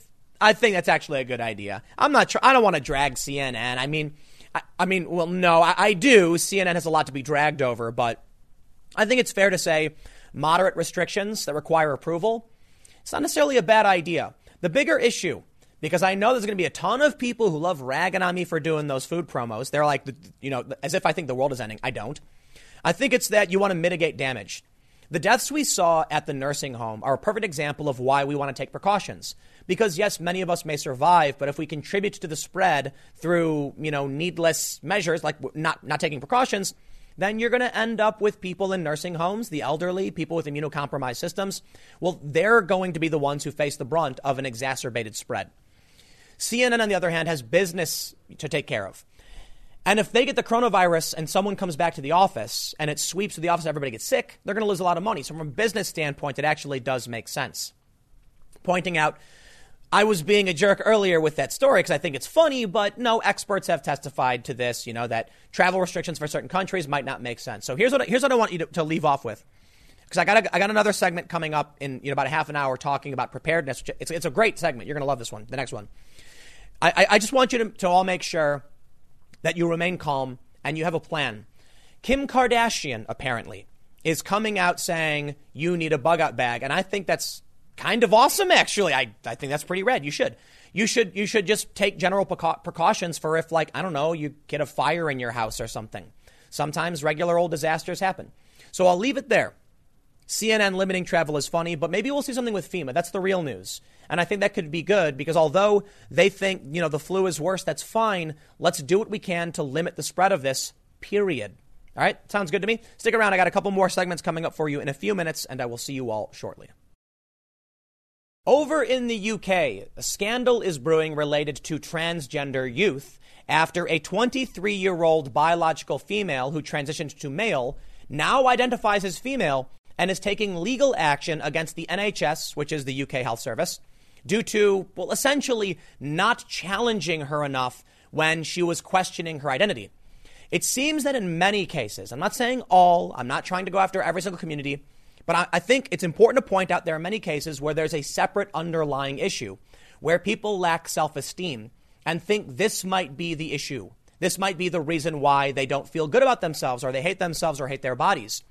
I think that's actually a good idea. I'm not sure. I don't want to drag CNN. I mean, I, I mean, well, no, I, I do. CNN has a lot to be dragged over, but I think it's fair to say moderate restrictions that require approval. It's not necessarily a bad idea. The bigger issue because I know there's going to be a ton of people who love ragging on me for doing those food promos. They're like, you know, as if I think the world is ending. I don't. I think it's that you want to mitigate damage. The deaths we saw at the nursing home are a perfect example of why we want to take precautions. Because yes, many of us may survive, but if we contribute to the spread through, you know, needless measures like not not taking precautions, then you're going to end up with people in nursing homes, the elderly, people with immunocompromised systems. Well, they're going to be the ones who face the brunt of an exacerbated spread. CNN, on the other hand, has business to take care of. And if they get the coronavirus and someone comes back to the office and it sweeps to the office, everybody gets sick, they're going to lose a lot of money. So, from a business standpoint, it actually does make sense. Pointing out, I was being a jerk earlier with that story because I think it's funny, but no, experts have testified to this, you know, that travel restrictions for certain countries might not make sense. So, here's what, here's what I want you to, to leave off with. Because I got, I got another segment coming up in you know, about a half an hour talking about preparedness. It's, it's a great segment. You're going to love this one, the next one. I, I just want you to, to all make sure that you remain calm and you have a plan. Kim Kardashian, apparently, is coming out saying you need a bug out bag. And I think that's kind of awesome, actually. I, I think that's pretty rad. You should. You should you should just take general precautions for if like I don't know you get a fire in your house or something. Sometimes regular old disasters happen. So I'll leave it there. CNN limiting travel is funny, but maybe we'll see something with FEMA. That's the real news. And I think that could be good because although they think, you know, the flu is worse, that's fine. Let's do what we can to limit the spread of this, period. All right, sounds good to me. Stick around. I got a couple more segments coming up for you in a few minutes, and I will see you all shortly. Over in the UK, a scandal is brewing related to transgender youth after a 23 year old biological female who transitioned to male now identifies as female and is taking legal action against the NHS, which is the UK Health Service, due to, well, essentially not challenging her enough when she was questioning her identity. It seems that in many cases, I'm not saying all, I'm not trying to go after every single community, but I, I think it's important to point out there are many cases where there's a separate underlying issue where people lack self esteem and think this might be the issue. This might be the reason why they don't feel good about themselves or they hate themselves or hate their bodies.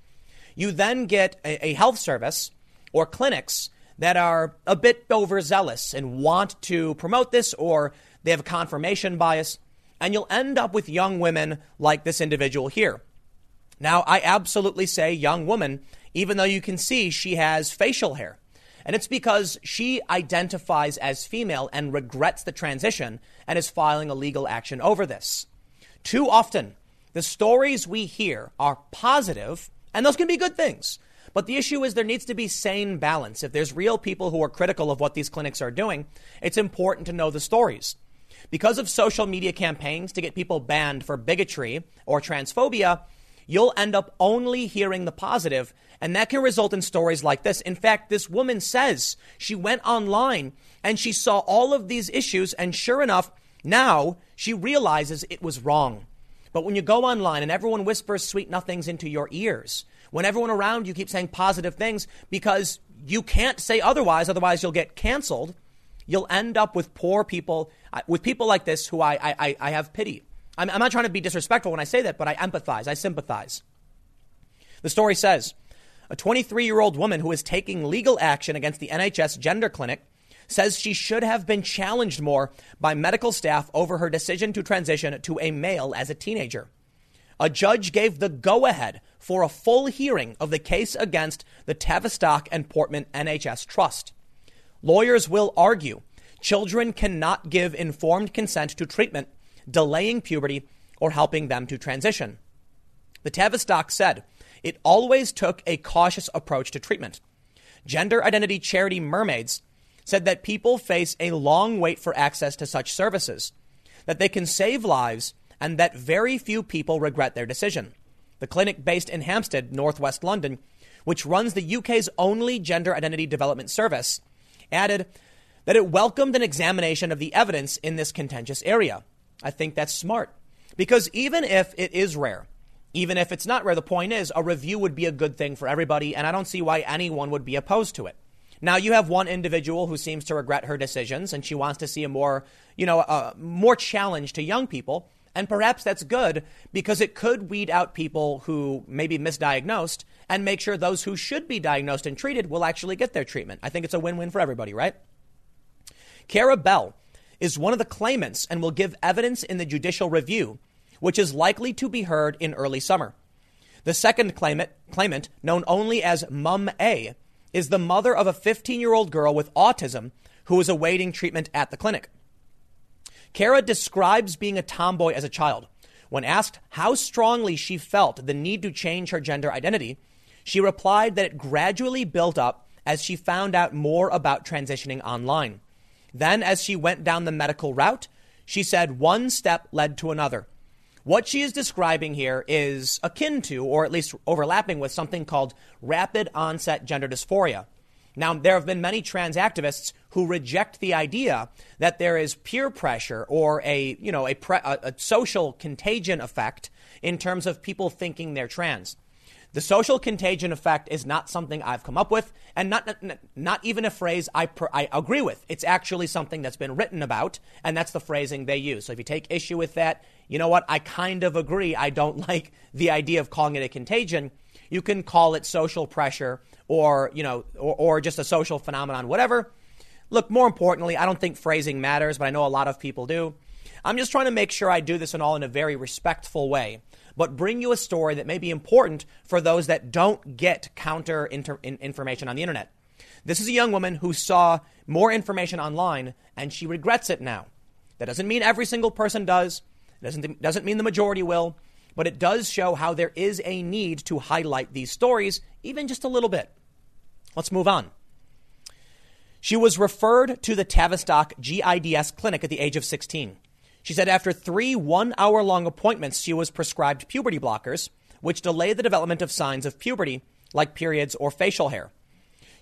You then get a, a health service or clinics that are a bit overzealous and want to promote this or they have a confirmation bias, and you'll end up with young women like this individual here. Now, I absolutely say young woman, even though you can see she has facial hair. And it's because she identifies as female and regrets the transition and is filing a legal action over this. Too often, the stories we hear are positive, and those can be good things. But the issue is there needs to be sane balance. If there's real people who are critical of what these clinics are doing, it's important to know the stories. Because of social media campaigns to get people banned for bigotry or transphobia, you'll end up only hearing the positive, and that can result in stories like this. In fact, this woman says she went online and she saw all of these issues, and sure enough, now she realizes it was wrong. But when you go online and everyone whispers sweet nothings into your ears, when everyone around you keeps saying positive things because you can't say otherwise, otherwise you'll get canceled, you'll end up with poor people, uh, with people like this who I, I, I have pity. I'm, I'm not trying to be disrespectful when I say that, but I empathize, I sympathize. The story says a 23 year old woman who is taking legal action against the NHS gender clinic says she should have been challenged more by medical staff over her decision to transition to a male as a teenager. A judge gave the go ahead for a full hearing of the case against the Tavistock and Portman NHS Trust. Lawyers will argue children cannot give informed consent to treatment, delaying puberty, or helping them to transition. The Tavistock said it always took a cautious approach to treatment. Gender identity charity Mermaids said that people face a long wait for access to such services, that they can save lives, and that very few people regret their decision. The clinic based in Hampstead, northwest London, which runs the UK's only gender identity development service, added that it welcomed an examination of the evidence in this contentious area. I think that's smart. Because even if it is rare, even if it's not rare, the point is a review would be a good thing for everybody, and I don't see why anyone would be opposed to it. Now you have one individual who seems to regret her decisions, and she wants to see a more, you know, a more challenge to young people. And perhaps that's good because it could weed out people who may be misdiagnosed and make sure those who should be diagnosed and treated will actually get their treatment. I think it's a win win for everybody, right? Keira Bell is one of the claimants and will give evidence in the judicial review, which is likely to be heard in early summer. The second claimant, claimant known only as Mum A, is the mother of a 15 year old girl with autism who is awaiting treatment at the clinic. Keira describes being a tomboy as a child. When asked how strongly she felt the need to change her gender identity, she replied that it gradually built up as she found out more about transitioning online. Then, as she went down the medical route, she said one step led to another. What she is describing here is akin to, or at least overlapping with, something called rapid onset gender dysphoria. Now, there have been many trans activists who reject the idea that there is peer pressure or a, you know, a, pre- a, a social contagion effect in terms of people thinking they're trans. The social contagion effect is not something I've come up with, and not not even a phrase I per, I agree with. It's actually something that's been written about, and that's the phrasing they use. So if you take issue with that, you know what? I kind of agree. I don't like the idea of calling it a contagion. You can call it social pressure, or you know, or, or just a social phenomenon, whatever. Look, more importantly, I don't think phrasing matters, but I know a lot of people do. I'm just trying to make sure I do this and all in a very respectful way but bring you a story that may be important for those that don't get counter inter- information on the internet. This is a young woman who saw more information online and she regrets it now. That doesn't mean every single person does. It doesn't, doesn't mean the majority will, but it does show how there is a need to highlight these stories, even just a little bit. Let's move on. She was referred to the Tavistock GIDS clinic at the age of 16. She said after three one hour long appointments, she was prescribed puberty blockers, which delay the development of signs of puberty, like periods or facial hair.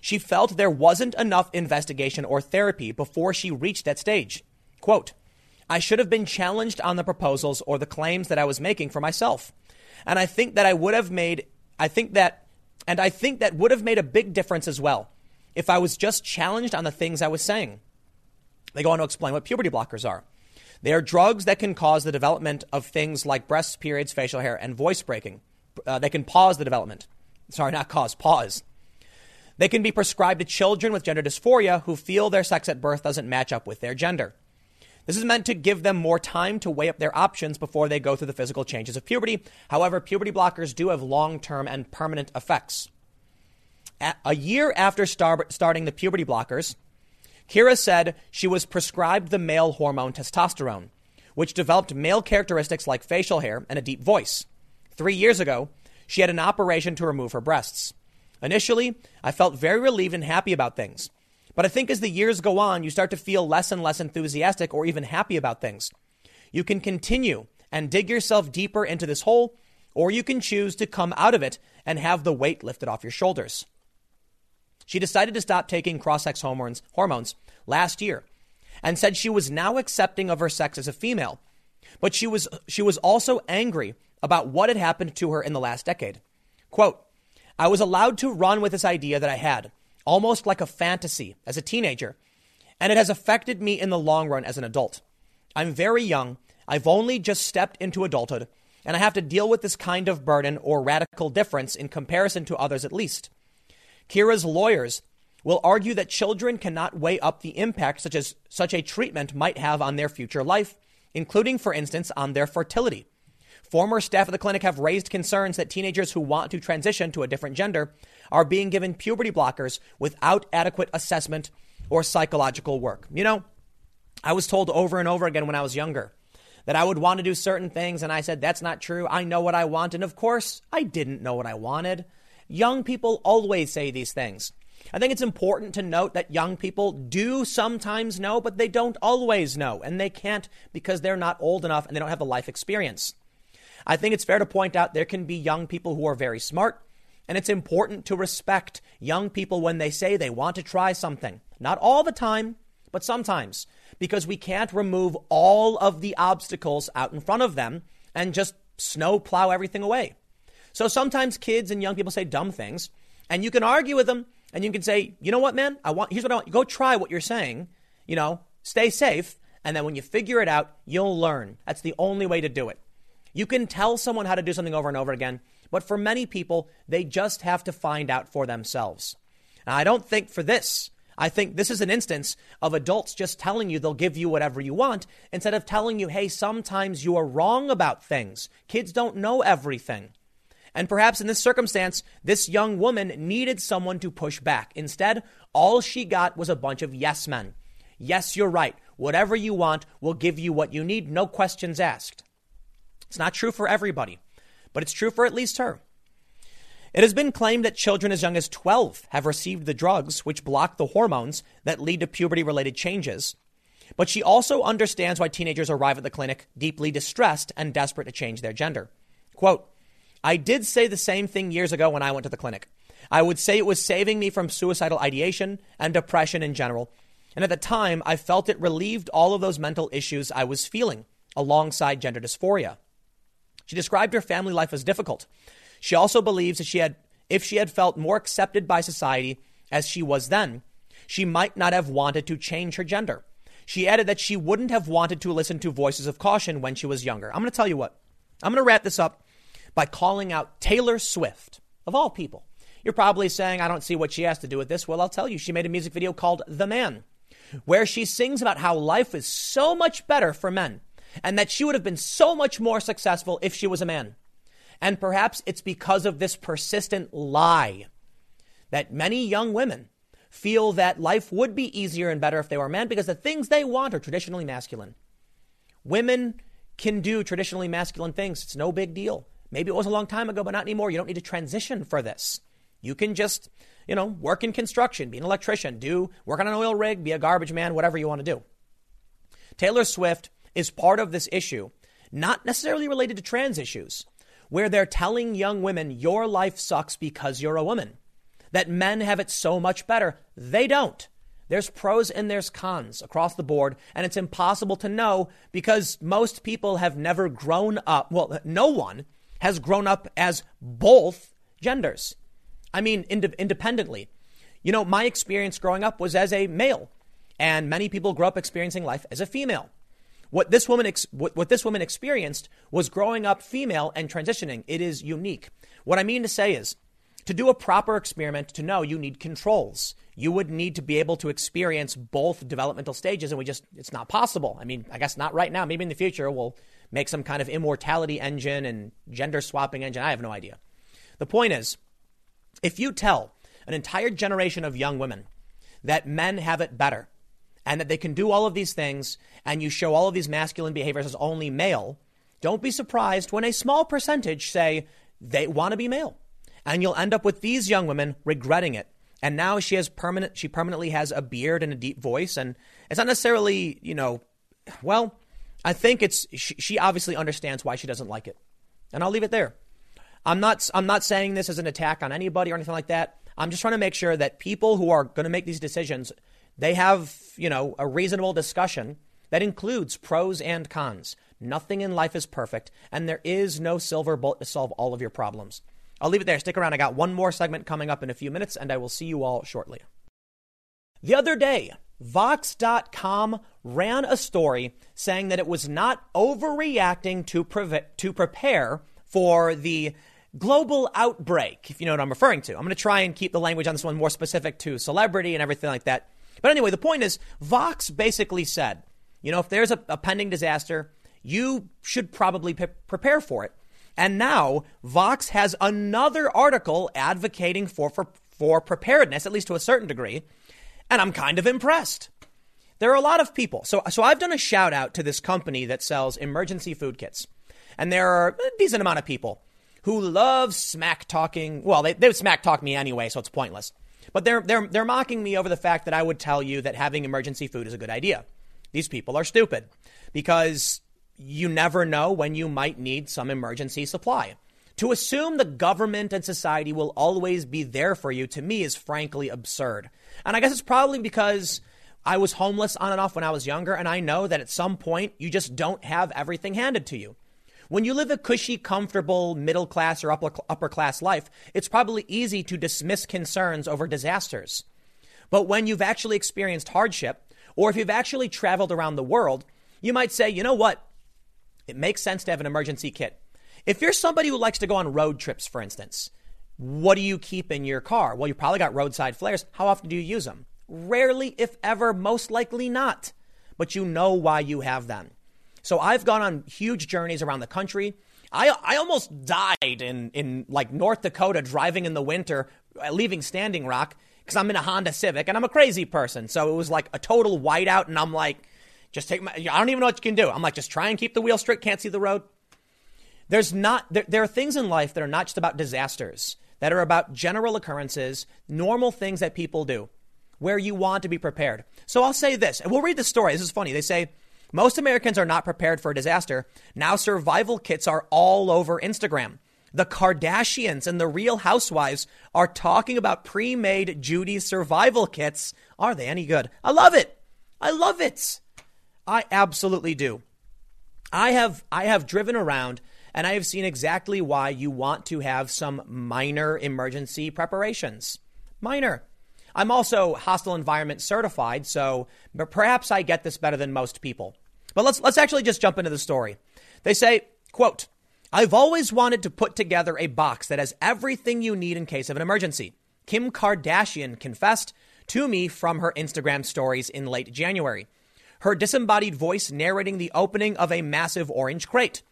She felt there wasn't enough investigation or therapy before she reached that stage. Quote, I should have been challenged on the proposals or the claims that I was making for myself. And I think that I would have made, I think that, and I think that would have made a big difference as well if I was just challenged on the things I was saying. They go on to explain what puberty blockers are. They are drugs that can cause the development of things like breasts, periods, facial hair, and voice breaking. Uh, they can pause the development. Sorry, not cause, pause. They can be prescribed to children with gender dysphoria who feel their sex at birth doesn't match up with their gender. This is meant to give them more time to weigh up their options before they go through the physical changes of puberty. However, puberty blockers do have long term and permanent effects. A year after star- starting the puberty blockers, Keira said she was prescribed the male hormone testosterone, which developed male characteristics like facial hair and a deep voice. Three years ago, she had an operation to remove her breasts. Initially, I felt very relieved and happy about things. But I think as the years go on, you start to feel less and less enthusiastic or even happy about things. You can continue and dig yourself deeper into this hole, or you can choose to come out of it and have the weight lifted off your shoulders. She decided to stop taking cross sex hormones, hormones last year and said she was now accepting of her sex as a female. But she was, she was also angry about what had happened to her in the last decade. Quote, I was allowed to run with this idea that I had, almost like a fantasy as a teenager, and it has affected me in the long run as an adult. I'm very young. I've only just stepped into adulthood, and I have to deal with this kind of burden or radical difference in comparison to others at least. Keira's lawyers will argue that children cannot weigh up the impact such as such a treatment might have on their future life, including, for instance, on their fertility. Former staff at the clinic have raised concerns that teenagers who want to transition to a different gender are being given puberty blockers without adequate assessment or psychological work. You know, I was told over and over again when I was younger that I would want to do certain things, and I said, That's not true. I know what I want. And of course, I didn't know what I wanted. Young people always say these things. I think it's important to note that young people do sometimes know, but they don't always know, and they can't because they're not old enough and they don't have the life experience. I think it's fair to point out there can be young people who are very smart, and it's important to respect young people when they say they want to try something. Not all the time, but sometimes, because we can't remove all of the obstacles out in front of them and just snow plow everything away. So sometimes kids and young people say dumb things, and you can argue with them, and you can say, you know what, man, I want here's what I want. Go try what you're saying. You know, stay safe, and then when you figure it out, you'll learn. That's the only way to do it. You can tell someone how to do something over and over again, but for many people, they just have to find out for themselves. Now, I don't think for this. I think this is an instance of adults just telling you they'll give you whatever you want instead of telling you, hey, sometimes you are wrong about things. Kids don't know everything. And perhaps in this circumstance, this young woman needed someone to push back. Instead, all she got was a bunch of yes men. Yes, you're right. Whatever you want, we'll give you what you need, no questions asked. It's not true for everybody, but it's true for at least her. It has been claimed that children as young as 12 have received the drugs which block the hormones that lead to puberty related changes. But she also understands why teenagers arrive at the clinic deeply distressed and desperate to change their gender. Quote, I did say the same thing years ago when I went to the clinic. I would say it was saving me from suicidal ideation and depression in general. And at the time, I felt it relieved all of those mental issues I was feeling alongside gender dysphoria. She described her family life as difficult. She also believes that she had, if she had felt more accepted by society as she was then, she might not have wanted to change her gender. She added that she wouldn't have wanted to listen to voices of caution when she was younger. I'm going to tell you what. I'm going to wrap this up by calling out Taylor Swift, of all people. You're probably saying, I don't see what she has to do with this. Well, I'll tell you, she made a music video called The Man, where she sings about how life is so much better for men and that she would have been so much more successful if she was a man. And perhaps it's because of this persistent lie that many young women feel that life would be easier and better if they were men because the things they want are traditionally masculine. Women can do traditionally masculine things, it's no big deal. Maybe it was a long time ago, but not anymore. You don't need to transition for this. You can just, you know, work in construction, be an electrician, do work on an oil rig, be a garbage man, whatever you want to do. Taylor Swift is part of this issue, not necessarily related to trans issues, where they're telling young women, your life sucks because you're a woman, that men have it so much better. They don't. There's pros and there's cons across the board, and it's impossible to know because most people have never grown up. Well, no one has grown up as both genders. I mean, ind- independently. You know, my experience growing up was as a male, and many people grow up experiencing life as a female. What this woman ex- what, what this woman experienced was growing up female and transitioning. It is unique. What I mean to say is, to do a proper experiment, to know you need controls. You would need to be able to experience both developmental stages, and we just, it's not possible. I mean, I guess not right now. Maybe in the future we'll make some kind of immortality engine and gender swapping engine. I have no idea. The point is, if you tell an entire generation of young women that men have it better and that they can do all of these things, and you show all of these masculine behaviors as only male, don't be surprised when a small percentage say they want to be male. And you'll end up with these young women regretting it. And now she has permanent she permanently has a beard and a deep voice and it's not necessarily, you know, well, I think it's she, she obviously understands why she doesn't like it. And I'll leave it there. I'm not I'm not saying this as an attack on anybody or anything like that. I'm just trying to make sure that people who are going to make these decisions, they have, you know, a reasonable discussion that includes pros and cons. Nothing in life is perfect, and there is no silver bullet to solve all of your problems. I'll leave it there. Stick around. I got one more segment coming up in a few minutes, and I will see you all shortly. The other day, Vox.com ran a story saying that it was not overreacting to, pre- to prepare for the global outbreak, if you know what I'm referring to. I'm going to try and keep the language on this one more specific to celebrity and everything like that. But anyway, the point is, Vox basically said, you know, if there's a, a pending disaster, you should probably pre- prepare for it. And now Vox has another article advocating for, for, for preparedness, at least to a certain degree. And I'm kind of impressed. There are a lot of people. So, so I've done a shout out to this company that sells emergency food kits. And there are a decent amount of people who love smack talking. Well, they, they would smack talk me anyway, so it's pointless. But they're, they're, they're mocking me over the fact that I would tell you that having emergency food is a good idea. These people are stupid because you never know when you might need some emergency supply. To assume the government and society will always be there for you to me is frankly absurd. And I guess it's probably because I was homeless on and off when I was younger, and I know that at some point you just don't have everything handed to you. When you live a cushy, comfortable middle class or upper, upper class life, it's probably easy to dismiss concerns over disasters. But when you've actually experienced hardship, or if you've actually traveled around the world, you might say, you know what? It makes sense to have an emergency kit. If you're somebody who likes to go on road trips, for instance, what do you keep in your car? Well, you probably got roadside flares. How often do you use them? Rarely, if ever, most likely not. But you know why you have them. So I've gone on huge journeys around the country. I, I almost died in, in like North Dakota driving in the winter, uh, leaving Standing Rock because I'm in a Honda Civic and I'm a crazy person. So it was like a total whiteout. And I'm like, just take my, I don't even know what you can do. I'm like, just try and keep the wheel straight. Can't see the road. There's not, there, there are things in life that are not just about disasters, that are about general occurrences, normal things that people do where you want to be prepared. So I'll say this, and we'll read the story. This is funny. They say, most Americans are not prepared for a disaster. Now survival kits are all over Instagram. The Kardashians and the Real Housewives are talking about pre-made Judy survival kits. Are they any good? I love it. I love it. I absolutely do. I have I have driven around and I have seen exactly why you want to have some minor emergency preparations. Minor. I'm also hostile environment certified, so perhaps I get this better than most people. But let's let's actually just jump into the story. They say, quote, I've always wanted to put together a box that has everything you need in case of an emergency. Kim Kardashian confessed to me from her Instagram stories in late January. Her disembodied voice narrating the opening of a massive orange crate.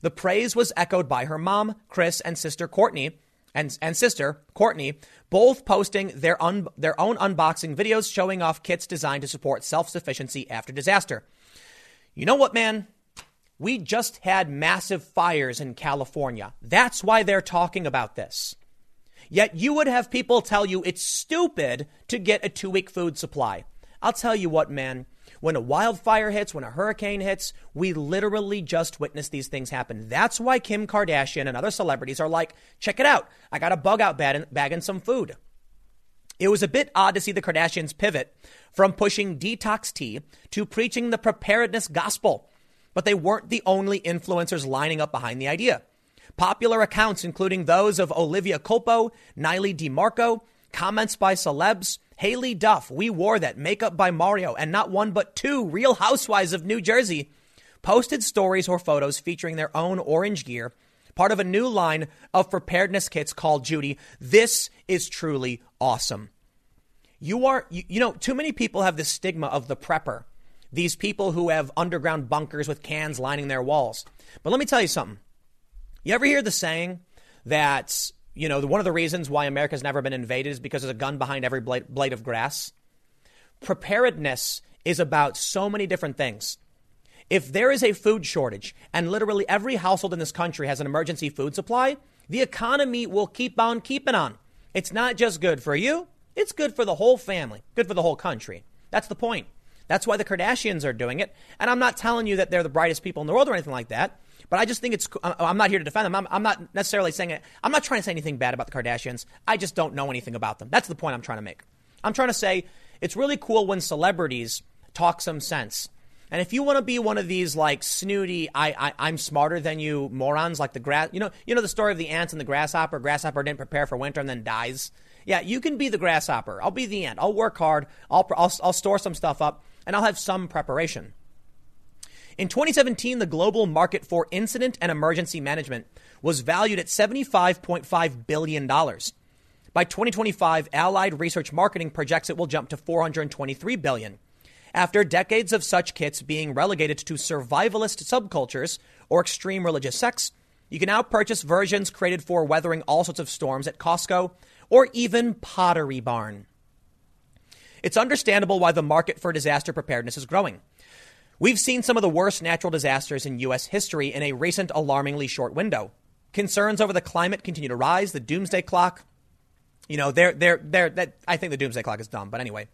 The praise was echoed by her mom, Kris, and sister Kourtney, and, and sister Kourtney, both posting their, un, their own unboxing videos showing off kits designed to support self sufficiency after disaster. You know what, man? We just had massive fires in California. That's why they're talking about this. Yet you would have people tell you it's stupid to get a two week food supply. I'll tell you what, man. When a wildfire hits, when a hurricane hits, we literally just witness these things happen. That's why Kim Kardashian and other celebrities are like, check it out. I got a bug out bag and some food. It was a bit odd to see the Kardashians pivot from pushing detox tea to preaching the preparedness gospel. But they weren't the only influencers lining up behind the idea. Popular accounts, including those of Olivia Culpo, Niley DeMarco, comments by celebs, Haylie Duff, We Wore That, Makeup by Mario, and not one but two Real Housewives of New Jersey posted stories or photos featuring their own orange gear, part of a new line of preparedness kits called Judy. This is truly awesome. You are, you, you know, too many people have this stigma of the prepper, these people who have underground bunkers with cans lining their walls. But let me tell you something. You ever hear the saying that, you know, one of the reasons why America's never been invaded is because there's a gun behind every blade, blade of grass? Preparedness is about so many different things. If there is a food shortage and literally every household in this country has an emergency food supply, the economy will keep on keeping on. It's not just good for you, it's good for the whole family, good for the whole country. That's the point. That's why the Kardashians are doing it. And I'm not telling you that they're the brightest people in the world or anything like that. But I just think it's, I'm not here to defend them. I'm, I'm not necessarily saying it. I'm not trying to say anything bad about the Kardashians. I just don't know anything about them. That's the point I'm trying to make. I'm trying to say it's really cool when celebrities talk some sense. And if you want to be one of these like snooty, I, I am smarter than you morons, like the grass, you know, you know the story of the ants and the grasshopper. Grasshopper didn't prepare for winter and then dies. Yeah, you can be the grasshopper. I'll be the ant. I'll work hard. I'll, I'll, I'll store some stuff up and I'll have some preparation. In 2017, the global market for incident and emergency management was valued at $75.5 billion. By 2025, Allied Research Marketing projects it will jump to 423 billion. After decades of such kits being relegated to survivalist subcultures or extreme religious sects, you can now purchase versions created for weathering all sorts of storms at Costco or even Pottery Barn. It's understandable why the market for disaster preparedness is growing. We've seen some of the worst natural disasters in U.S. history in a recent alarmingly short window. Concerns over the climate continue to rise. The doomsday clock, you know, they're, they're, they're, that, I think the doomsday clock is dumb, but anyway.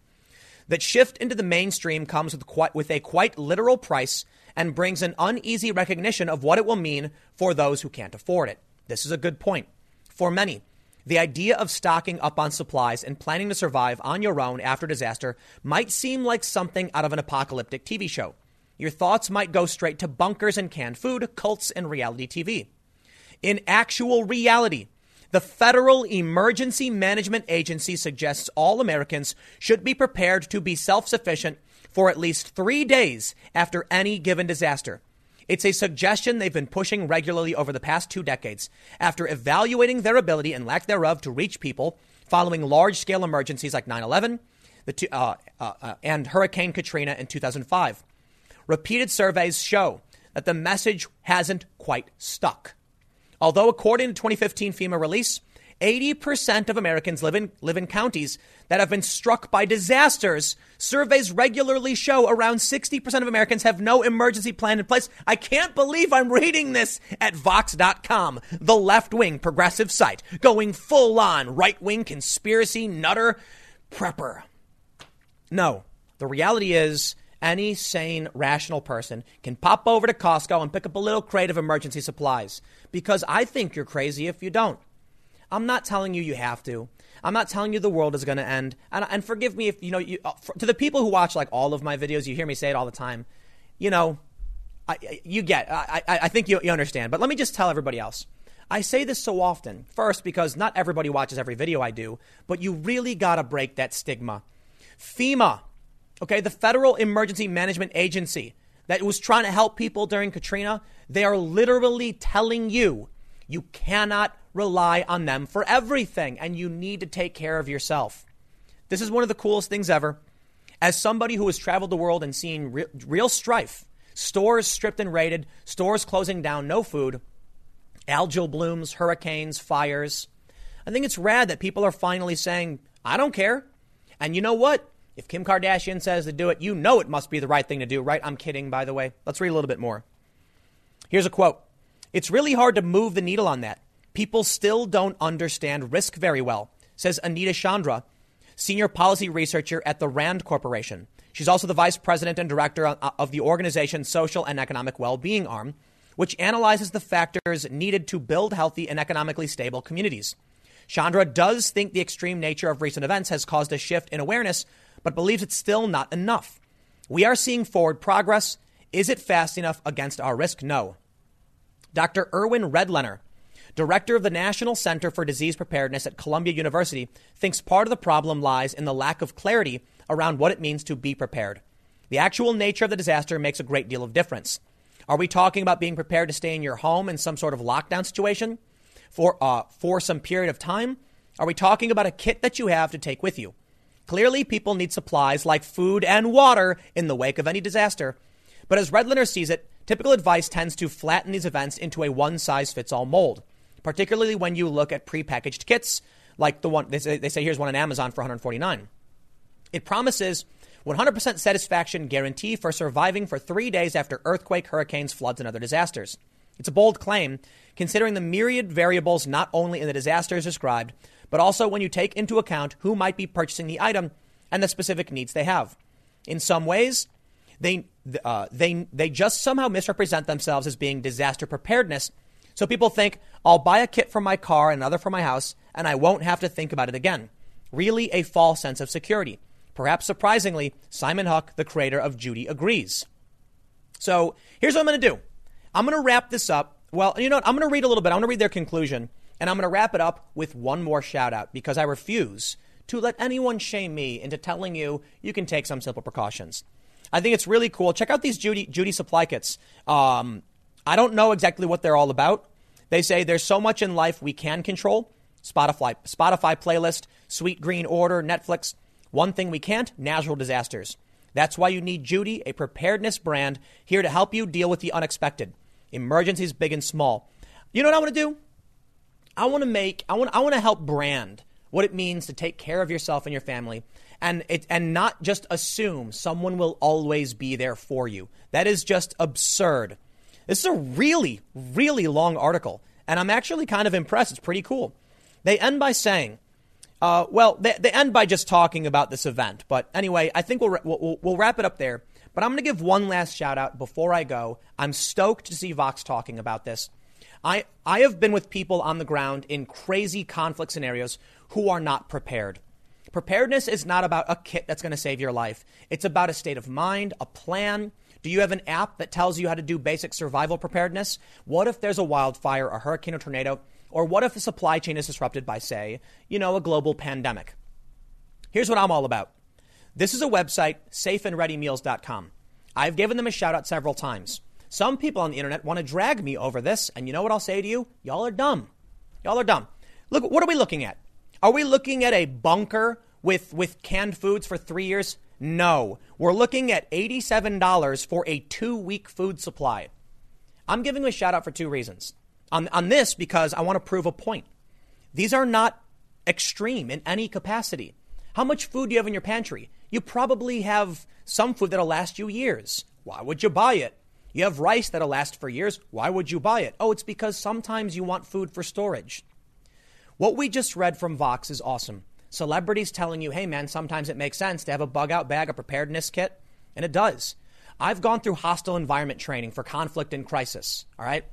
That shift into the mainstream comes with, quite, with a quite literal price and brings an uneasy recognition of what it will mean for those who can't afford it. This is a good point. For many, the idea of stocking up on supplies and planning to survive on your own after disaster might seem like something out of an apocalyptic TV show. Your thoughts might go straight to bunkers and canned food, cults, and reality TV. In actual reality, the Federal Emergency Management Agency suggests all Americans should be prepared to be self sufficient for at least three days after any given disaster. It's a suggestion they've been pushing regularly over the past two decades after evaluating their ability and lack thereof to reach people following large scale emergencies like 9 11 uh, uh, uh, and Hurricane Katrina in 2005. Repeated surveys show that the message hasn't quite stuck. Although, according to 2015 FEMA release, 80% of Americans live in, live in counties that have been struck by disasters. Surveys regularly show around 60% of Americans have no emergency plan in place. I can't believe I'm reading this at Vox.com, the left wing progressive site, going full on right wing conspiracy nutter prepper. No, the reality is any sane, rational person can pop over to Costco and pick up a little crate of emergency supplies. Because I think you're crazy if you don't. I'm not telling you you have to. I'm not telling you the world is going to end. And, and, forgive me if, you know, you, uh, for, to the people who watch like all of my videos, you hear me say it all the time. You know, I, you get, I, I, I think you, you understand. But let me just tell everybody else. I say this so often. First, because not everybody watches every video I do, but you really got to break that stigma. FEMA okay, the Federal Emergency Management Agency that was trying to help people during Katrina, they are literally telling you you cannot rely on them for everything and you need to take care of yourself. This is one of the coolest things ever. As somebody who has traveled the world and seen real, real strife, stores stripped and raided, stores closing down, no food, algal blooms, hurricanes, fires. I think it's rad that people are finally saying, I don't care. And you know what? If Kim Kardashian says to do it, you know it must be the right thing to do, right? I'm kidding, by the way. Let's read a little bit more. Here's a quote It's really hard to move the needle on that. People still don't understand risk very well, says Anita Chandra, senior policy researcher at the Rand Corporation. She's also the vice president and director of the organization's social and economic well being arm, which analyzes the factors needed to build healthy and economically stable communities. Chandra does think the extreme nature of recent events has caused a shift in awareness, but believes it's still not enough. We are seeing forward progress. Is it fast enough against our risk? No. Dr. Irwin Redlener, director of the National Center for Disease Preparedness at Columbia University, thinks part of the problem lies in the lack of clarity around what it means to be prepared. The actual nature of the disaster makes a great deal of difference. Are we talking about being prepared to stay in your home in some sort of lockdown situation for, uh, for some period of time? Are we talking about a kit that you have to take with you? Clearly, people need supplies like food and water in the wake of any disaster. But as Redlener sees it, typical advice tends to flatten these events into a one size fits all mold, particularly when you look at prepackaged kits like the one they say, they say here's one on Amazon for 149. It promises 100% satisfaction guarantee for surviving for three days after earthquake, hurricanes, floods, and other disasters. It's a bold claim, considering the myriad variables not only in the disasters described, but also when you take into account who might be purchasing the item and the specific needs they have. In some ways, they, uh, they, they just somehow misrepresent themselves as being disaster preparedness. So people think, I'll buy a kit for my car and another for my house, and I won't have to think about it again. Really, a false sense of security. Perhaps surprisingly, Simon Huck, the creator of Judy, agrees. So here's what I'm going to do I'm going to wrap this up. Well, you know what? I'm going to read a little bit. I'm going to read their conclusion, and I'm going to wrap it up with one more shout out because I refuse to let anyone shame me into telling you you can take some simple precautions. I think it's really cool. Check out these Judy, Judy supply kits. Um, I don't know exactly what they're all about. They say there's so much in life we can control. Spotify, Spotify playlist, Sweetgreen Order, Netflix. One thing we can't natural disasters. That's why you need Judy, a preparedness brand, here to help you deal with the unexpected. Emergencies big and small. You know what I want to do? I want to make, I want, I want to help brand what it means to take care of yourself and your family and it, and not just assume someone will always be there for you. That is just absurd. This is a really, really long article, and I'm actually kind of impressed. It's pretty cool. They end by saying, uh, well, they, they, end by just talking about this event. But anyway, I think we'll, we'll, we'll wrap it up there. But I'm going to give one last shout out before I go. I'm stoked to see Vox talking about this. I, I have been with people on the ground in crazy conflict scenarios who are not prepared. Preparedness is not about a kit that's going to save your life. It's about a state of mind, a plan. Do you have an app that tells you how to do basic survival preparedness? What if there's a wildfire, a hurricane, or tornado? Or what if the supply chain is disrupted by, say, you know, a global pandemic? Here's what I'm all about. This is a website, safeandreadymeals.com. I've given them a shout out several times. Some people on the internet want to drag me over this, and you know what I'll say to you? Y'all are dumb. Y'all are dumb. Look, what are we looking at? Are we looking at a bunker with, with canned foods for three years? No. We're looking at $87 for a two week food supply. I'm giving a shout out for two reasons on, on this because I want to prove a point. These are not extreme in any capacity. How much food do you have in your pantry? You probably have some food that'll last you years. Why would you buy it? You have rice that'll last for years. Why would you buy it? Oh, it's because sometimes you want food for storage. What we just read from Vox is awesome. Celebrities telling you, hey man, sometimes it makes sense to have a bug out bag, a preparedness kit. And it does. I've gone through hostile environment training for conflict and crisis. All right.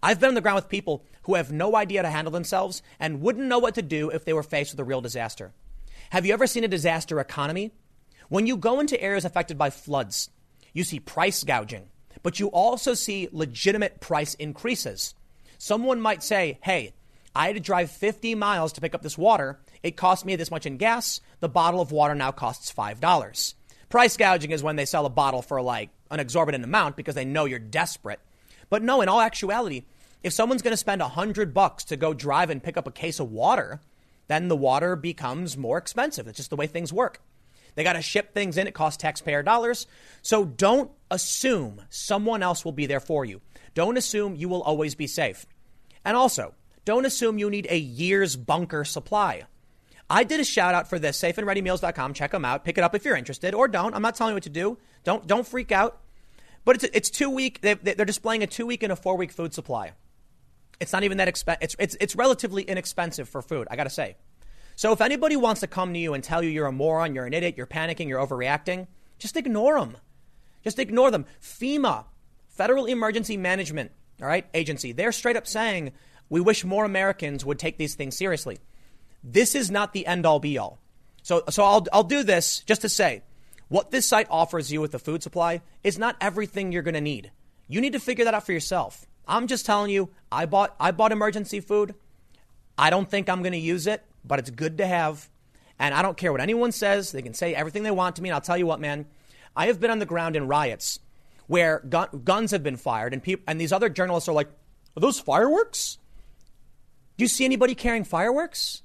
I've been on the ground with people who have no idea to handle themselves and wouldn't know what to do if they were faced with a real disaster. Have you ever seen a disaster economy? When you go into areas affected by floods, you see price gouging, but you also see legitimate price increases. Someone might say, hey, I had to drive 50 miles to pick up this water. It cost me this much in gas. The bottle of water now costs $5. Price gouging is when they sell a bottle for like an exorbitant amount because they know you're desperate. But no, in all actuality, if someone's going to spend a hundred bucks to go drive and pick up a case of water, then the water becomes more expensive. It's just the way things work. They got to ship things in. It costs taxpayer dollars. So don't assume someone else will be there for you. Don't assume you will always be safe. And also, don't assume you need a year's bunker supply. I did a shout out for this, safeandreadymeals.com. Check them out. Pick it up if you're interested or don't. I'm not telling you what to do. Don't, don't freak out. But it's, it's two week, they, they're displaying a two week and a four week food supply. It's not even that expensive. It's, it's, it's relatively inexpensive for food, I got to say. So if anybody wants to come to you and tell you you're a moron, you're an idiot, you're panicking, you're overreacting, just ignore them. Just ignore them. FEMA, Federal Emergency Management, all right, agency, they're straight up saying we wish more Americans would take these things seriously. This is not the end all be all. So, so I'll, I'll do this just to say what this site offers you with the food supply is not everything you're going to need. You need to figure that out for yourself. I'm just telling you, I bought, I bought emergency food. I don't think I'm going to use it, but it's good to have. And I don't care what anyone says. They can say everything they want to me. And I'll tell you what, man, I have been on the ground in riots where gun, guns have been fired, and, people, and these other journalists are like, Are those fireworks? Do you see anybody carrying fireworks?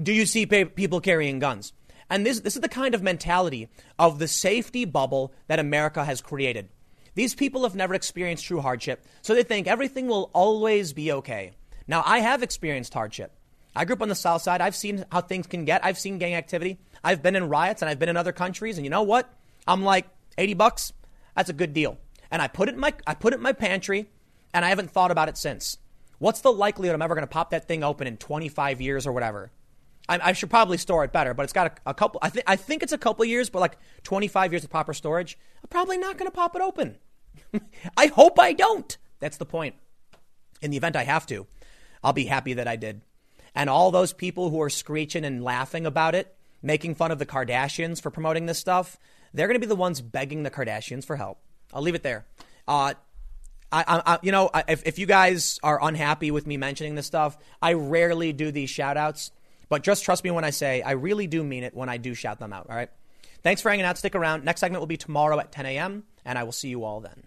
Do you see people carrying guns? And this, this is the kind of mentality of the safety bubble that America has created. These people have never experienced true hardship, so they think everything will always be okay. Now, I have experienced hardship. I grew up on the South Side. I've seen how things can get. I've seen gang activity. I've been in riots and I've been in other countries. And you know what? I'm like, 80 bucks, that's a good deal. And I put it in my, I put it in my pantry and I haven't thought about it since. What's the likelihood I'm ever going to pop that thing open in 25 years or whatever? I, I should probably store it better, but it's got a, a couple. I think I think it's a couple years, but like 25 years of proper storage. I'm probably not going to pop it open. I hope I don't. That's the point. In the event I have to, I'll be happy that I did. And all those people who are screeching and laughing about it, making fun of the Kardashians for promoting this stuff, they're going to be the ones begging the Kardashians for help. I'll leave it there. Uh, I, I, you know, if, if you guys are unhappy with me mentioning this stuff, I rarely do these shout outs, but just trust me when I say I really do mean it when I do shout them out. All right. Thanks for hanging out. Stick around. Next segment will be tomorrow at 10 a.m., and I will see you all then.